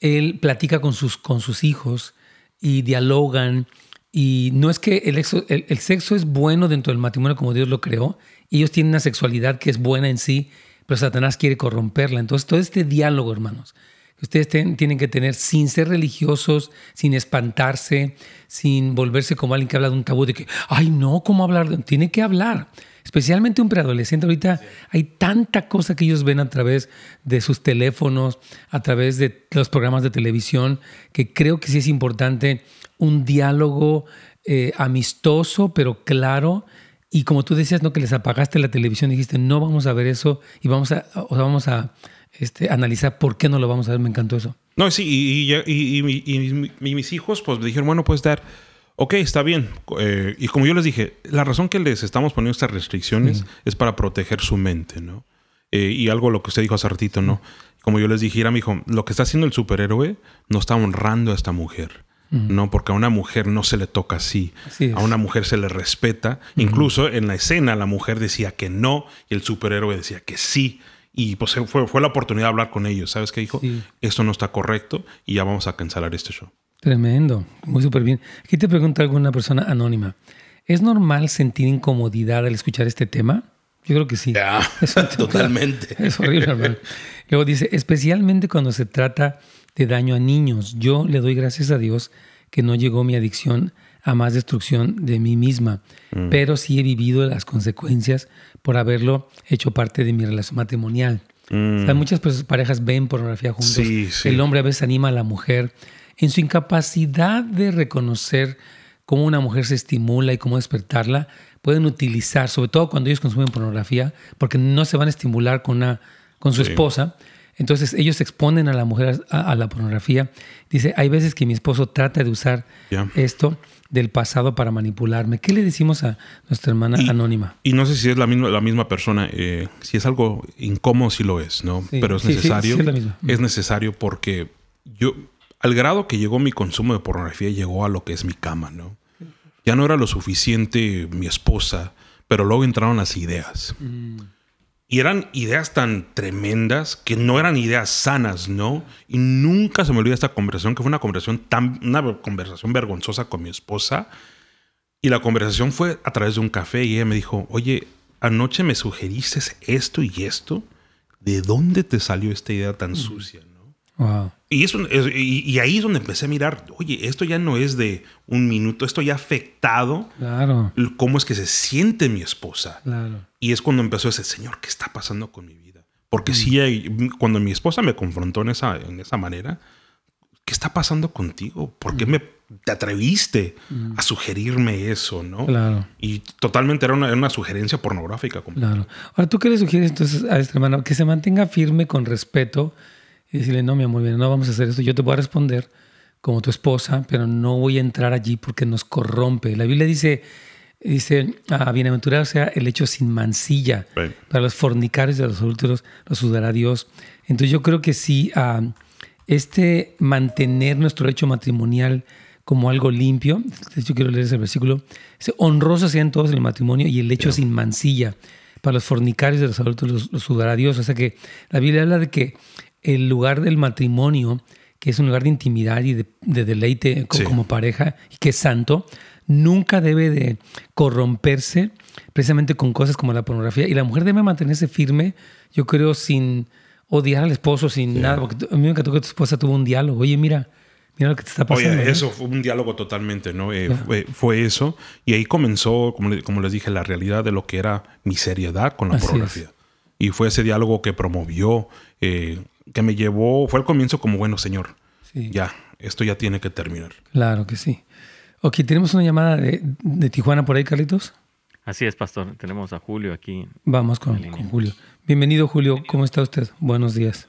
él platica con sus, con sus hijos y dialogan. Y no es que el, el, sexo es bueno dentro del matrimonio como Dios lo creó. Ellos tienen una sexualidad que es buena en sí, pero Satanás quiere corromperla. Entonces, todo este diálogo, hermanos, que ustedes tienen que tener sin ser religiosos, sin espantarse, sin volverse como alguien que habla de un tabú de que, ay, no, ¿cómo hablar? Tiene que hablar especialmente un preadolescente. Ahorita hay tanta cosa que ellos ven a través de sus teléfonos, a través de los programas de televisión, que creo que sí es importante un diálogo eh, amistoso, pero claro. Y como tú decías, ¿no? que les apagaste la televisión, dijiste, no vamos a ver eso y vamos a, vamos a este, analizar por qué no lo vamos a ver. Me encantó eso. No, sí, y, y mis hijos pues dijeron, bueno, pues dar ok, está bien. Eh, y como yo les dije, la razón que les estamos poniendo estas restricciones es para proteger su mente, ¿no? Eh, y algo lo que usted dijo hace ratito, ¿no? Como yo les dije, era mi hijo, lo que está haciendo el superhéroe no está honrando a esta mujer. ¿No? Porque a una mujer no se le toca así. a una mujer se le respeta. Incluso en la escena la mujer decía que no y el superhéroe decía que sí. Y pues fue, fue la oportunidad de hablar con ellos. ¿Sabes qué dijo? Esto no está correcto y ya vamos a cancelar este show. Tremendo, muy súper bien. Aquí te pregunta alguna persona anónima. ¿Es normal sentir incomodidad al escuchar este tema? Yo creo que sí. totalmente. Es horrible, hermano. Luego dice, especialmente cuando se trata de daño a niños. Yo le doy gracias a Dios que no llegó mi adicción a más destrucción de mí misma, mm. pero sí he vivido las consecuencias por haberlo hecho parte de mi relación matrimonial. Mm. muchas parejas ven pornografía juntos. El hombre a veces anima a la mujer en su incapacidad de reconocer cómo una mujer se estimula y cómo despertarla, pueden utilizar, sobre todo cuando ellos consumen pornografía, porque no se van a estimular con, una, con su esposa. Entonces ellos exponen a la mujer a, la pornografía. Dice, hay veces que mi esposo trata de usar esto del pasado para manipularme. ¿Qué le decimos a nuestra hermana anónima? Y no sé si es la misma, la misma persona, eh, si es algo incómodo, sí lo es, ¿no? Pero es necesario. es, es necesario porque yo, al grado que llegó mi consumo de pornografía, llegó a lo que es mi cama, ¿no? Ya no era lo suficiente mi esposa, pero luego entraron las ideas. Y eran ideas tan tremendas que no eran ideas sanas, ¿no? Y nunca se me olvida esta conversación, que fue una conversación tan, una conversación vergonzosa con mi esposa. Y la conversación fue a través de un café y ella me dijo, oye, anoche me sugeriste esto y esto. ¿De dónde te salió esta idea tan sucia? Y, eso, y, ahí es donde empecé a mirar, oye, esto ya no es de un minuto, esto ya ha afectado claro. cómo es que se siente mi esposa. Y es cuando empezó ese, Señor, ¿qué está pasando con mi vida? Porque si mm. cuando mi esposa me confrontó en esa, en esa manera, ¿qué está pasando contigo? ¿Por qué mm. me, te atreviste mm. a sugerirme eso, no? Claro. Y totalmente era una, una sugerencia pornográfica. Claro. Ahora, ¿tú qué le sugieres entonces a este hermano? Que se mantenga firme con respeto y decirle, no, mi amor, no vamos a hacer esto. Yo te voy a responder como tu esposa, pero no voy a entrar allí porque nos corrompe. La Biblia dice, dice, ah, bienaventurado sea el hecho sin mancilla. Para los fornicarios de los adúlteros lo sudará Dios. Entonces yo creo que sí, ah, este mantener nuestro hecho matrimonial como algo limpio, yo quiero leer ese versículo, honroso sean todos en el matrimonio y el hecho sin mancilla. Para los fornicarios de los adultos lo, lo sudará Dios. O sea que la Biblia habla de que el lugar del matrimonio que es un lugar de intimidad y de, deleite como pareja y que es santo, nunca debe de corromperse precisamente con cosas como la pornografía. Y la mujer debe mantenerse firme, yo creo, sin odiar al esposo, sin nada. Porque a mí me encantó que tu esposa tuvo un diálogo. Oye, mira, mira lo que te está pasando. Oye, eso fue un diálogo totalmente, ¿no? Eh, fue, eso. Y ahí comenzó, como, como, les dije, la realidad de lo que era mi seriedad con la pornografía. Y fue ese diálogo que promovió, eh, que me llevó, fue el comienzo como, bueno, señor, ya, esto ya tiene que terminar. Claro que sí. Ok, tenemos una llamada de, de Tijuana por ahí, Carlitos. Así es, pastor. Tenemos a Julio aquí. Vamos con, Julio. Bienvenido, Julio. ¿Cómo está usted? Buenos días.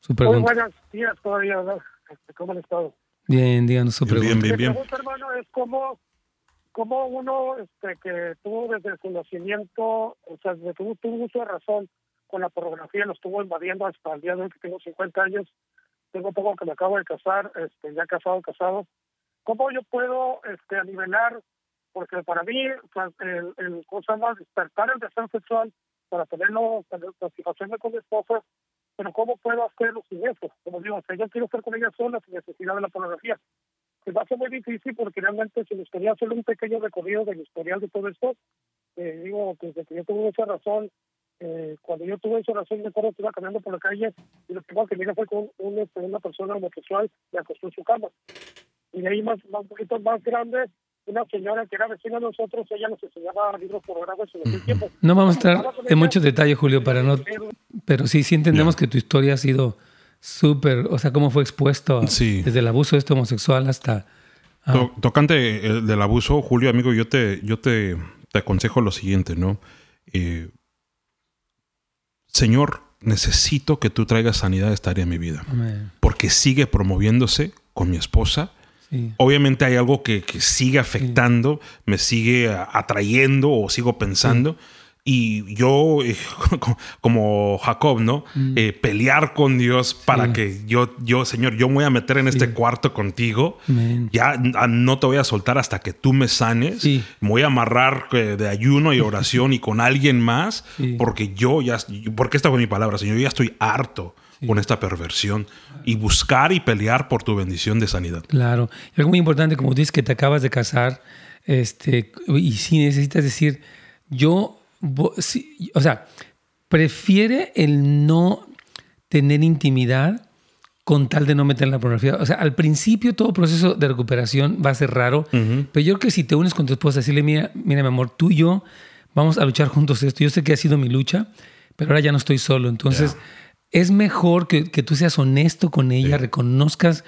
Su pregunta. Muy buenos días todavía. Este, ¿Cómo han estado? Bien, díganos su pregunta. Bien, bien, bien. Mi pregunta, hermano, es cómo, cómo uno este, que tuvo desde su nacimiento, o sea, tuvo, tuvo mucha razón con la pornografía, lo estuvo invadiendo hasta el día de hoy que tengo 50 años. Tengo poco que me acabo de casar, este, ya casado, casado. ¿Cómo yo puedo este, anivelar porque para mí el, el cosa más despertar el deseo sexual para tenerlo, satisfacción con mi esposa, pero ¿cómo puedo hacerlo sin eso? Como digo, o yo quiero estar con ella sola sin necesidad de la pornografía. Que va a ser muy difícil porque realmente si me gustaría hacer un pequeño recorrido del historial de todo esto, eh, digo, desde que yo tuve esa razón, eh, cuando yo tuve esa razón, me acuerdo que iba caminando por la calle y lo primero que mira fue con este, una persona homosexual y acostó en su cama. Y de ahí más, más un poquito más grande, una señora que era vecina de nosotros, ella nos enseñaba libros pornográficos en ese tiempo. No vamos a entrar en muchos detalles, Julio, para no... Pero sí, sí entendemos que tu historia ha sido súper, o sea, cómo fue expuesto desde el abuso de este homosexual hasta... Ah. Tocante el del abuso, Julio, amigo, yo te, yo te, te aconsejo lo siguiente, ¿no? Eh, Señor, necesito que tú traigas sanidad a esta área de mi vida. Porque sigue promoviéndose con mi esposa Obviamente hay algo que, sigue afectando, me sigue atrayendo o sigo pensando. Y yo, eh, como Jacob, ¿no? Mm. Eh, pelear con Dios para que yo, yo, Señor, yo me voy a meter en este cuarto contigo. Ya ah, no te voy a soltar hasta que tú me sanes. Me voy a amarrar eh, de ayuno y oración y con alguien más, porque yo ya, porque esta fue mi palabra, Señor, yo ya estoy harto con esta perversión y buscar y pelear por tu bendición de sanidad. Claro. Y algo muy importante, como dices que te acabas de casar, este, y si necesitas decir, yo, o sea, prefiere el no tener intimidad con tal de no meter la pornografía. O sea, al principio todo proceso de recuperación va a ser raro, pero yo creo que si te unes con tu esposa, decirle, mira, mira, mi amor, tú y yo vamos a luchar juntos esto. Yo sé que ha sido mi lucha, pero ahora ya no estoy solo. Entonces, es mejor que, tú seas honesto con ella, reconozcas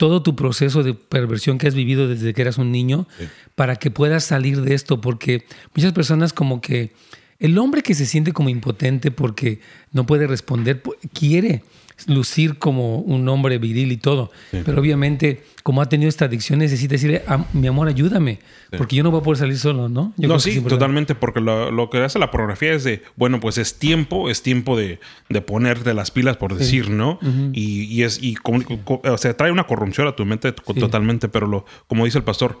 todo tu proceso de perversión que has vivido desde que eras un niño para que puedas salir de esto, porque muchas personas como que el hombre que se siente como impotente porque no puede responder, quiere lucir como un hombre viril y todo. Pero obviamente, como ha tenido esta adicción, necesita decirle, ah, mi amor, ayúdame, porque yo no voy a poder salir solo, ¿no? no, sí, totalmente, porque lo, que hace la pornografía es de, bueno, pues es tiempo, es tiempo de, de ponerte las pilas, por decir, ¿no? y, es, y o sea, trae una corrupción a tu mente totalmente, pero lo, como dice el pastor,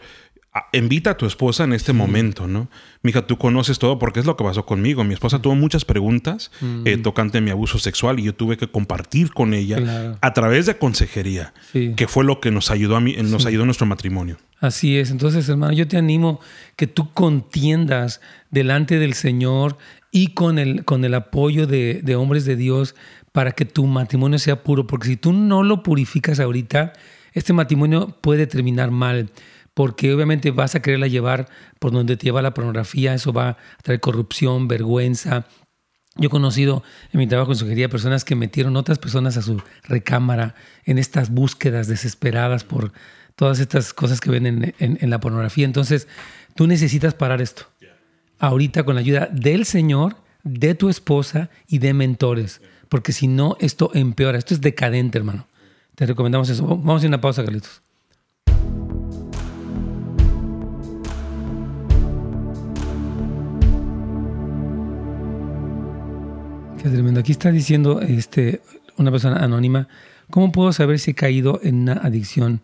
invita a tu esposa en este momento, ¿no? Mija, tú conoces todo porque es lo que pasó conmigo. Mi esposa tuvo muchas preguntas eh, tocante mi abuso sexual y yo tuve que compartir con ella a través de consejería, que fue lo que nos ayudó a mí, nos ayudó nuestro matrimonio. Así es. Entonces, hermano, yo te animo que tú contiendas delante del Señor y con el, con el apoyo de, de hombres de Dios para que tu matrimonio sea puro, porque si tú no lo purificas ahorita, este matrimonio puede terminar mal porque obviamente vas a quererla llevar por donde te lleva la pornografía, eso va a traer corrupción, vergüenza. Yo he conocido en mi trabajo en sugería personas que metieron otras personas a su recámara en estas búsquedas desesperadas por todas estas cosas que ven en, en la pornografía. Entonces, tú necesitas parar esto. Ahorita con la ayuda del Señor, de tu esposa y de mentores. Porque si no, esto empeora. Esto es decadente, hermano. Te recomendamos eso. Vamos a una pausa, Carlitos. Qué tremendo. Aquí está diciendo este, una persona anónima, ¿cómo puedo saber si he caído en una adicción?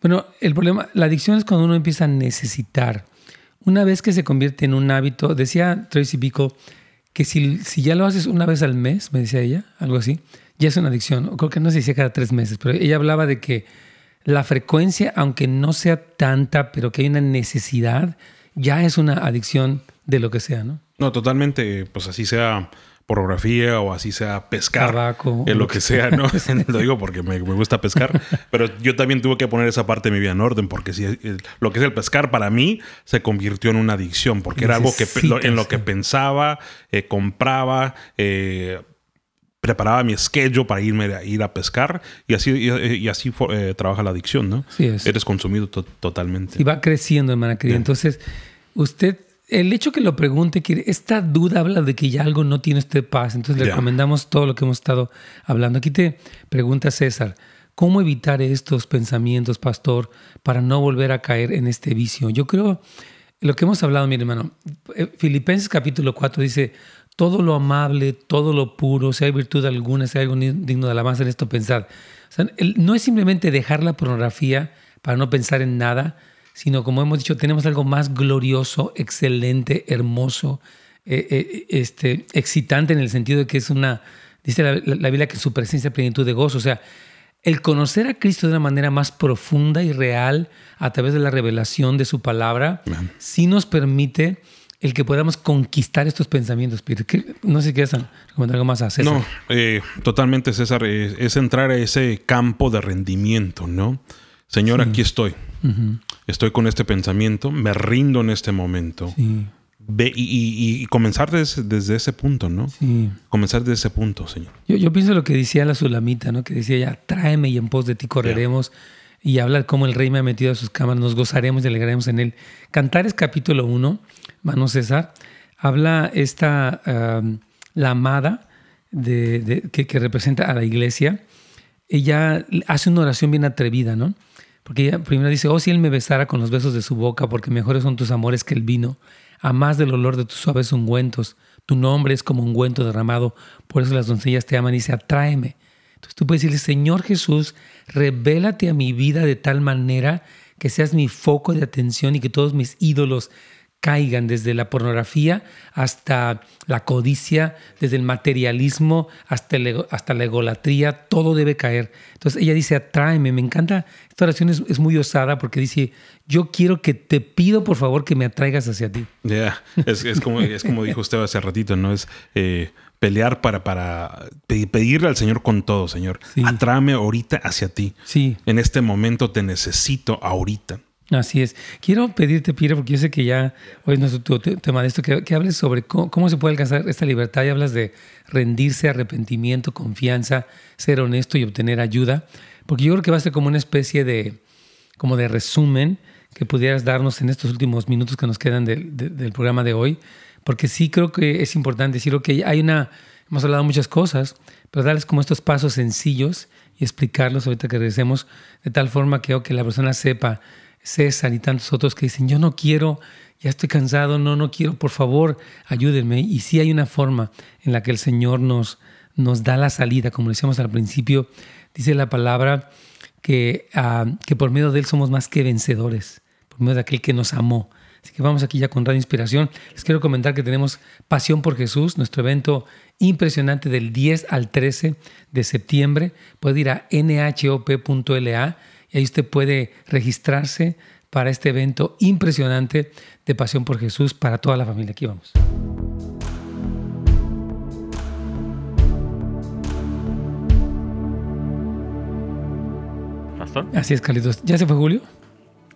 Bueno, el problema, la adicción es cuando uno empieza a necesitar. Una vez que se convierte en un hábito, decía Tracy Bickle que si, si ya lo haces una vez al mes, me decía ella, algo así, ya es una adicción. Creo que no se decía cada tres meses, pero ella hablaba de que la frecuencia, aunque no sea tanta, pero que hay una necesidad, ya es una adicción de lo que sea, ¿no? No, totalmente, pues así sea pornografía o así sea pescar, Tabaco, en lo que sea, ¿no? lo digo porque me, gusta pescar, pero yo también tuve que poner esa parte de mi vida en orden porque si lo que es el pescar para mí se convirtió en una adicción porque era algo que en lo que pensaba, eh, compraba, eh, preparaba mi schedule para irme a ir a pescar y así y, así eh, trabaja la adicción, ¿no? Sí es. Eres consumido totalmente. Y va creciendo, hermana querida. Entonces, usted el hecho que lo pregunte, que esta duda habla de que ya algo no tiene usted paz. Entonces le recomendamos todo lo que hemos estado hablando. Aquí te pregunta César, ¿cómo evitar estos pensamientos, pastor, para no volver a caer en este vicio? Yo creo, lo que hemos hablado, mi hermano, eh, Filipenses capítulo 4 dice, todo lo amable, todo lo puro, si hay virtud alguna, si hay algo digno de alabanza en esto, pensar. no es simplemente dejar la pornografía para no pensar en nada, sino como hemos dicho, tenemos algo más glorioso, excelente, hermoso, eh, eh, este, excitante en el sentido de que es una, dice la, Biblia que su presencia es plenitud de gozo, o sea, el conocer a Cristo de una manera más profunda y real a través de la revelación de su palabra, sí nos permite el que podamos conquistar estos pensamientos. No sé si quieres recomendar algo más a César. No, eh, totalmente, César. Es, entrar a ese campo de rendimiento, ¿no? Señor, aquí estoy estoy con este pensamiento, me rindo en este momento. Ve, y, comenzar desde, ese punto, ¿no? Sí. Comenzar desde ese punto, Señor. Yo, pienso lo que decía la Sulamita, ¿no? Que decía ya, tráeme y en pos de ti correremos. Y habla cómo el rey me ha metido a sus cámaras, nos gozaremos y alegraremos en él. Cantares capítulo 1, mano César, habla esta, la amada de, que, que representa a la iglesia. Ella hace una oración bien atrevida, ¿no? Porque ella primero dice, oh, si él me besara con los besos de su boca, porque mejores son tus amores que el vino, a más del olor de tus suaves ungüentos. Tu nombre es como ungüento derramado, por eso las doncellas te aman y dice, atráeme. Entonces tú puedes decirle, Señor Jesús, revélate a mi vida de tal manera que seas mi foco de atención y que todos mis ídolos caigan desde la pornografía hasta la codicia, desde el materialismo hasta, hasta la egolatría, todo debe caer. Entonces ella dice, atráeme, me encanta, esta oración es, muy osada porque dice, yo quiero que te pido por favor que me atraigas hacia ti. Ya, es, como, es como dijo usted hace ratito, ¿no? Es eh, pelear para, para pedirle al Señor con todo, Señor. Atráeme ahorita hacia ti. Sí. En este momento te necesito ahorita. Así es. Quiero pedirte, Pira, porque yo sé que ya hoy es nuestro tema de esto, que, hables sobre cómo, se puede alcanzar esta libertad y hablas de rendirse, arrepentimiento, confianza, ser honesto y obtener ayuda, porque yo creo que va a ser como una especie de, como de resumen que pudieras darnos en estos últimos minutos que nos quedan del programa de hoy, porque sí creo que es importante decir, que hay una, hemos hablado muchas cosas, pero darles como estos pasos sencillos y explicarlos ahorita que regresemos, de tal forma que, que la persona sepa César y tantos otros que dicen, yo no quiero, ya estoy cansado, no, no quiero, por favor, ayúdenme. Y sí hay una forma en la que el Señor nos, nos da la salida, como decíamos al principio, dice la palabra que, ah, que por medio de Él somos más que vencedores, por medio de aquel que nos amó. Así que vamos aquí ya con Radio Inspiración. Les quiero comentar que tenemos Pasión por Jesús, nuestro evento impresionante del 10 al 13 de septiembre. Puede ir a nhop.la y ahí usted puede registrarse para este evento impresionante de Pasión por Jesús para toda la familia. Aquí vamos. Pastor. Así es, Carlitos. ¿Ya se fue Julio?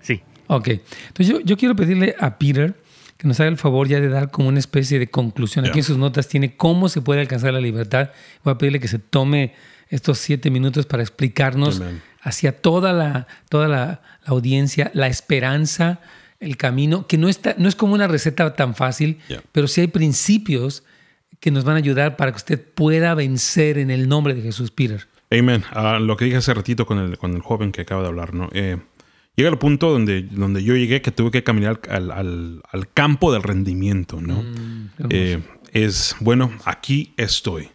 Sí. Ok. Entonces yo, yo quiero pedirle a Peter que nos haga el favor ya de dar como una especie de conclusión. Aquí en sus notas tiene cómo se puede alcanzar la libertad. Voy a pedirle que se tome estos siete minutos para explicarnos hacia toda la, toda la, audiencia la esperanza, el camino, que no, está, no es como una receta tan fácil, pero sí hay principios que nos van a ayudar para que usted pueda vencer en el nombre de Jesús, Peter. Amén. Ah, lo que dije hace ratito con el, con el joven que acaba de hablar, ¿no? Eh, llega el punto donde, donde yo llegué que tuve que caminar al, al, al campo del rendimiento, ¿no? Mm, eh, es, bueno, aquí estoy.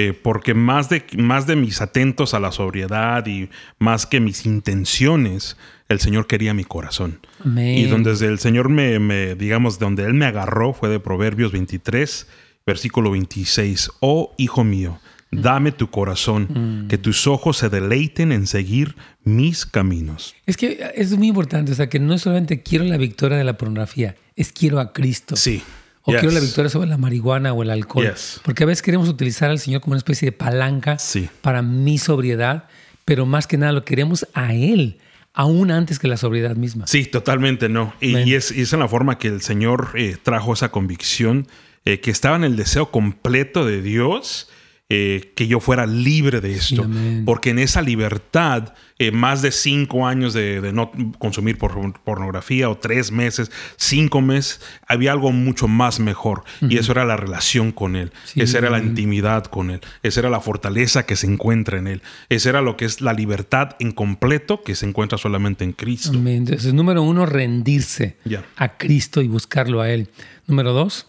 Eh, porque más de, más de mis atentos a la sobriedad y más que mis intenciones, el Señor quería mi corazón. Y donde el Señor me, me, digamos, donde Él me agarró fue de Proverbios 23, versículo 26. Oh, hijo mío, Dame tu corazón, mm. que tus ojos se deleiten en seguir mis caminos. Es que es muy importante, o sea, que no solamente quiero la victoria de la pornografía, es quiero a Cristo. Sí. O quiero la victoria sobre la marihuana o el alcohol. Porque a veces queremos utilizar al Señor como una especie de palanca para mi sobriedad, pero más que nada lo queremos a Él aún antes que la sobriedad misma. Sí, totalmente no. Y, es, en la forma que el Señor eh, trajo esa convicción, eh, que estaba en el deseo completo de Dios eh, que yo fuera libre de esto. porque en esa libertad, eh, más de cinco años de, no consumir pornografía o tres meses, cinco meses, había algo mucho más mejor. Y eso era la relación con Él. Esa era la intimidad con Él. Esa era la fortaleza que se encuentra en Él. Esa era lo que es la libertad en completo que se encuentra solamente en Cristo. Entonces, número uno, rendirse a Cristo y buscarlo a Él. Número dos,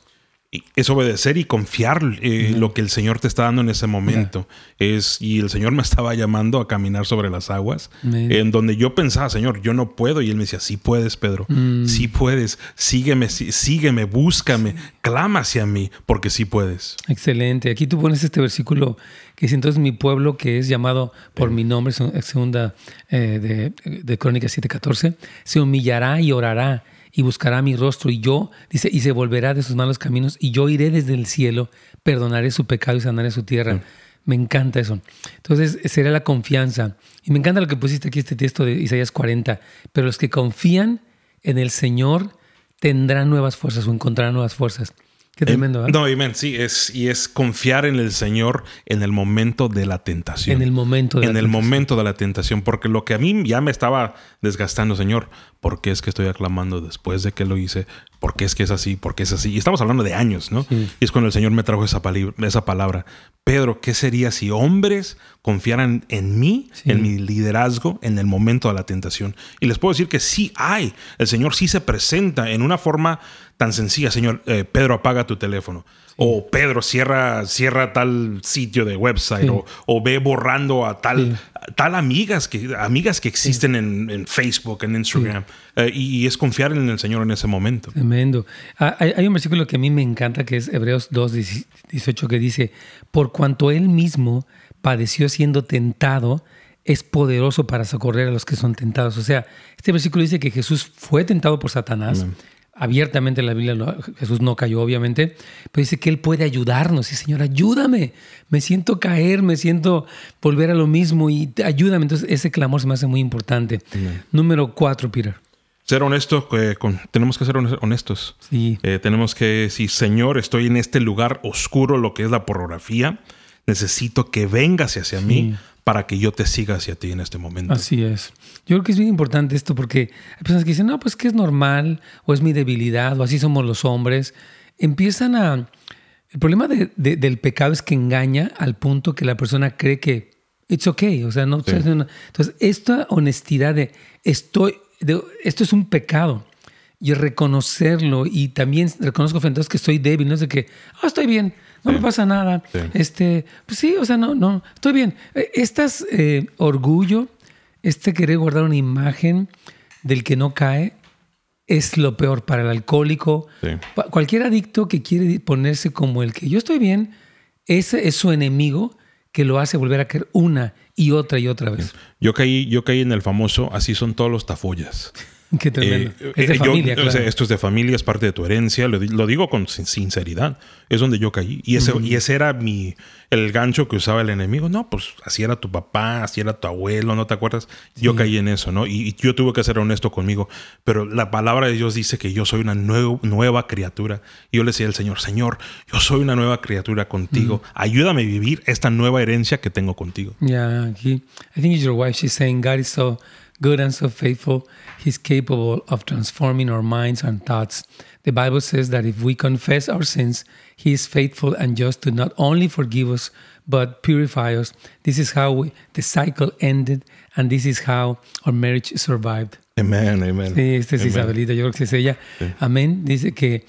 es obedecer y confiar eh, lo que el Señor te está dando en ese momento. Es, y el Señor me estaba llamando a caminar sobre las aguas, en donde yo pensaba, Señor, yo no puedo. Y Él me decía, sí puedes, Pedro, mm. sí puedes, sígueme, sígueme, búscame, clama hacia mí, porque sí puedes. Excelente. Aquí tú pones este versículo que dice, entonces mi pueblo que es llamado por mi nombre, segunda eh, de, de Crónicas 7:14, se humillará y orará y buscará mi rostro y yo, dice, y se volverá de sus malos caminos y yo iré desde el cielo, perdonaré su pecado y sanaré su tierra. Mm. Me encanta eso. Entonces, sería la confianza. Y me encanta lo que pusiste aquí, este texto de Isaías 40. Pero los que confían en el Señor tendrán nuevas fuerzas o encontrarán nuevas fuerzas. Qué tremendo, No, amén. Sí, es, y es confiar en el Señor en el momento de la tentación. En el momento de En el momento de la tentación. Porque lo que a mí ya me estaba desgastando, Señor, ¿por qué es que estoy aclamando después de que lo hice? ¿Por qué es que es así? ¿Por qué es así? Y estamos hablando de años, ¿no? Y es cuando el Señor me trajo esa, esa palabra. Pedro, ¿qué sería si hombres confiaran en mí, en mi liderazgo, en el momento de la tentación? Y les puedo decir que sí hay. El Señor sí se presenta en una forma tan sencilla, Señor, eh, Pedro, apaga tu teléfono. O Pedro, cierra, cierra tal sitio de website. O, ve borrando a tal, tal amigas que, amigas que existen en, Facebook, en Instagram. Eh, y, es confiar en el Señor en ese momento. Tremendo. Ah, hay, un versículo que a mí me encanta, que es Hebreos 2, 18, que dice, por cuanto Él mismo padeció siendo tentado, es poderoso para socorrer a los que son tentados. O sea, este versículo dice que Jesús fue tentado por Satanás abiertamente en la Biblia, Jesús no cayó obviamente, pero dice que Él puede ayudarnos. Y Señor, ayúdame, me siento caer, me siento volver a lo mismo y ayúdame. Entonces ese clamor se me hace muy importante. Número cuatro, Peter. Ser honesto, eh, tenemos que ser honestos. Sí. Eh, tenemos que decir, Señor, estoy en este lugar oscuro, lo que es la pornografía. Necesito que vengas hacia mí para que yo te siga hacia ti en este momento. Así es. Yo creo que es bien importante esto porque hay personas que dicen, no, pues que es normal, o es mi debilidad, o así somos los hombres. Empiezan a... El problema del pecado es que engaña al punto que la persona cree que it's okay, o sea, no... Entonces, esta honestidad de estoy, esto es un pecado y reconocerlo y también reconozco frente a que estoy débil, no es de que, ah, estoy bien, no me pasa nada. Este, pues sí, o sea, no, no, estoy bien. E, Estas eh, orgullo, este querer guardar una imagen del que no cae, es lo peor para el alcohólico. Cualquier adicto que quiere ponerse como el que yo estoy bien, ese es su enemigo que lo hace volver a caer una y otra y otra vez. Yo caí, yo caí en el famoso, así son todos los tafollas. Qué tremendo. Eh, es de eh, familia, esto es de familia, es parte de tu herencia. Lo, digo con sinceridad. Es donde yo caí. Y ese, y ese era mi, el gancho que usaba el enemigo. No, pues así era tu papá, así era tu abuelo, ¿no te acuerdas? Yo caí en eso, ¿no? Y, yo tuve que ser honesto conmigo. Pero la palabra de Dios dice que yo soy una nueva criatura. Y yo le decía al Señor, Señor, yo soy una nueva criatura contigo. Ayúdame a vivir esta nueva herencia que tengo contigo. Yeah, I think it's your wife. She's saying God is so good and so faithful. He's capable of transforming our minds and thoughts. The Bible says that if we confess our sins, He is faithful and just to not only forgive us, but purify us. This is how we, the cycle ended, and this is how our marriage survived. Amén, amén. Sí, esta es Isabelita, yo creo que es ella. Amén. Dice que,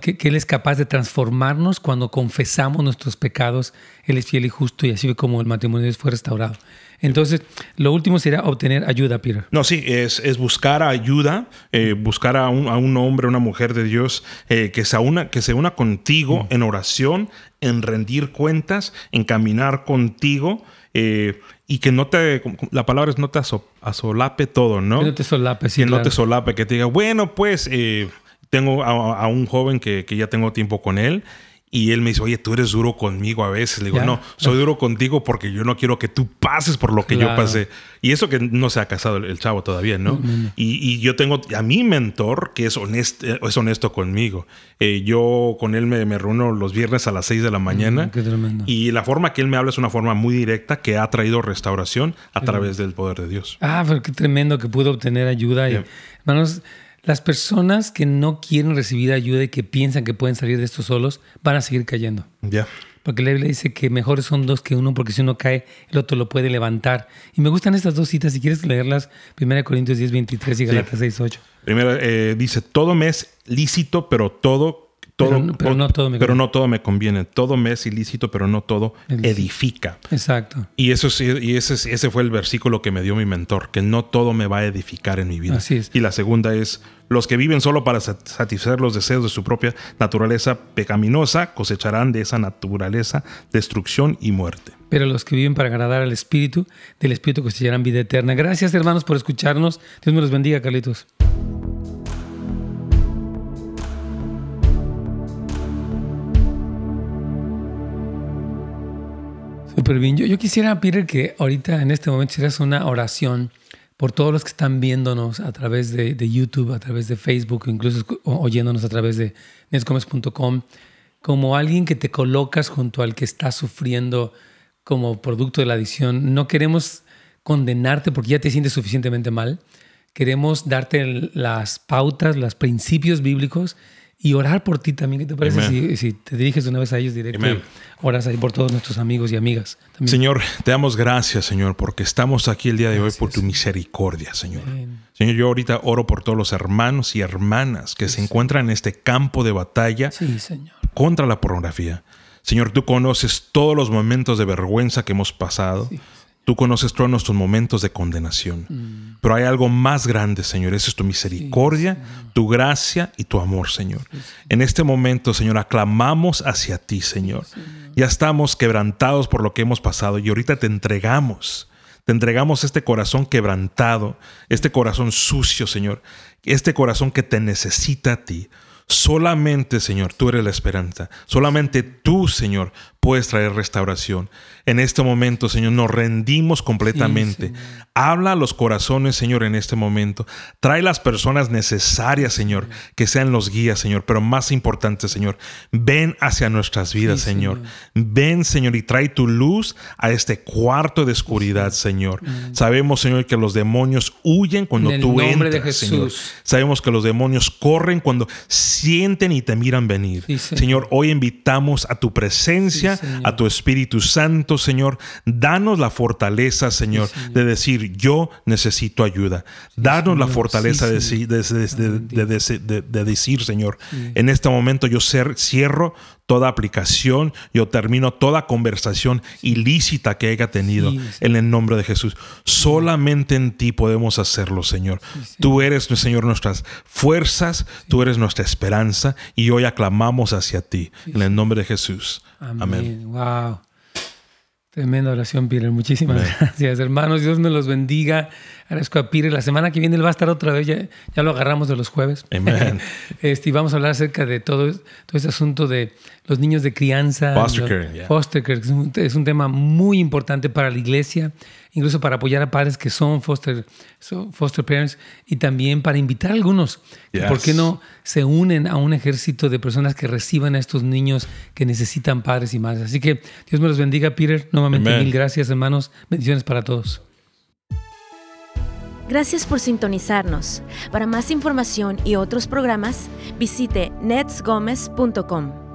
que, que, Él es capaz de transformarnos cuando confesamos nuestros pecados. Él es fiel y justo y así como el matrimonio fue restaurado. Entonces, lo último sería obtener ayuda, Peter. No, sí, es, es buscar ayuda, eh, buscar a un, a un, hombre, una mujer de Dios eh, que, se una, que se una contigo mm. en oración en rendir cuentas, en caminar contigo. Eh, y que no te, la palabra es no te asolape todo, ¿no? Que no te solape, sí. Que no te solape, que te diga, bueno, pues eh, tengo a, un joven que, que, ya tengo tiempo con él y él me dice, oye, tú eres duro conmigo a veces. Le digo, no, soy duro contigo porque yo no quiero que tú pases por lo que yo pasé. Y eso que no se ha casado el, chavo todavía, ¿no? Y, yo tengo a mi mentor que es honesto, es honesto conmigo. Eh, yo con él me, reúno los viernes a las 6 de la mañana. Y la forma que él me habla es una forma muy directa que ha traído restauración a través del poder de Dios. Ah, pero qué tremendo que pudo obtener ayuda. Y, hermanos, las personas que no quieren recibir ayuda y que piensan que pueden salir de esto solos van a seguir cayendo. Ya. Porque la Biblia dice que mejores son dos que uno, porque si uno cae, el otro lo puede levantar. Y me gustan estas dos citas, si quieres leerlas, 1 Corintios 10, 23 y Galatas 6, 8. Primero eh, dice, todo me es lícito, pero todo pero, no todo me pero no todo me conviene. Todo me es ilícito, pero no todo edifica. Exacto. Y, eso, y ese, ese fue el versículo que me dio mi mentor, que no todo me va a edificar en mi vida. Así es. Y la segunda es, los que viven solo para satisfacer los deseos de su propia naturaleza pecaminosa cosecharán de esa naturaleza destrucción y muerte. Pero los que viven para agradar al Espíritu, del Espíritu cosecharán vida eterna. Gracias hermanos por escucharnos. Dios me los bendiga, Carlitos. Súper bien. Yo, quisiera, Peter, que ahorita en este momento hicieras una oración por todos los que están viéndonos a través de, YouTube, a través de Facebook, incluso oyéndonos a través de nescomes.com, como alguien que te colocas junto al que está sufriendo como producto de la adicción. No queremos condenarte porque ya te sientes suficientemente mal. Queremos darte las pautas, los principios bíblicos y orar por ti también. ¿Qué te parece si, te diriges una vez a ellos directo? Oras ahí por todos nuestros amigos y amigas. Señor, te damos gracias, Señor, porque estamos aquí el día de hoy por tu misericordia, Señor. Señor, yo ahorita oro por todos los hermanos y hermanas que se encuentran en este campo de batalla contra la pornografía. Señor, tú conoces todos los momentos de vergüenza que hemos pasado. Tú conoces todos nuestros momentos de condenación. Mm. Pero hay algo más grande, Señor. Esa es tu misericordia, tu gracia y tu amor, Señor. En este momento, Señor, aclamamos hacia ti, Señor. Ya estamos quebrantados por lo que hemos pasado y ahorita te entregamos. Te entregamos este corazón quebrantado, este corazón sucio, Señor. Este corazón que te necesita a ti. Solamente, Señor, tú eres la esperanza. Solamente tú, Señor, puedes traer restauración. En este momento, Señor, nos rendimos completamente. Habla a los corazones, Señor, en este momento. Trae las personas necesarias, Señor, que sean los guías, Señor. Pero más importante, Señor, ven hacia nuestras vidas, Señor. Ven, Señor, y trae tu luz a este cuarto de oscuridad, Señor. Sabemos, Señor, que los demonios huyen cuando tú entras, Señor. Sabemos que los demonios corren cuando sienten y te miran venir. Señor, hoy invitamos a tu presencia a tu Espíritu Santo, Señor. Danos la fortaleza, Señor, de decir, yo necesito ayuda. Danos la fortaleza de, decir, Señor, en este momento yo cierro toda aplicación, yo termino toda conversación ilícita que haya tenido en el nombre de Jesús. Solamente en ti podemos hacerlo, Señor. Tú eres, Señor, nuestras fuerzas, tú eres nuestra esperanza y hoy aclamamos hacia ti en el nombre de Jesús. Amén. Wow. Tremenda oración, Peter. Muchísimas gracias, hermanos. Dios me los bendiga. Agradezco a Peter. La semana que viene él va a estar otra vez. Ya, ya lo agarramos de los jueves. Amén. este, y vamos a hablar acerca de todo, todo este asunto de los niños de crianza. Foster care. Foster care. Es un, es un tema muy importante para la iglesia incluso para apoyar a padres que son foster, foster parents y también para invitar a algunos, ¿por qué no se unen a un ejército de personas que reciban a estos niños que necesitan padres y madres? Así que Dios me los bendiga, Peter. Nuevamente mil gracias, hermanos. Bendiciones para todos. Gracias por sintonizarnos. Para más información y otros programas, visite netsgomez.com.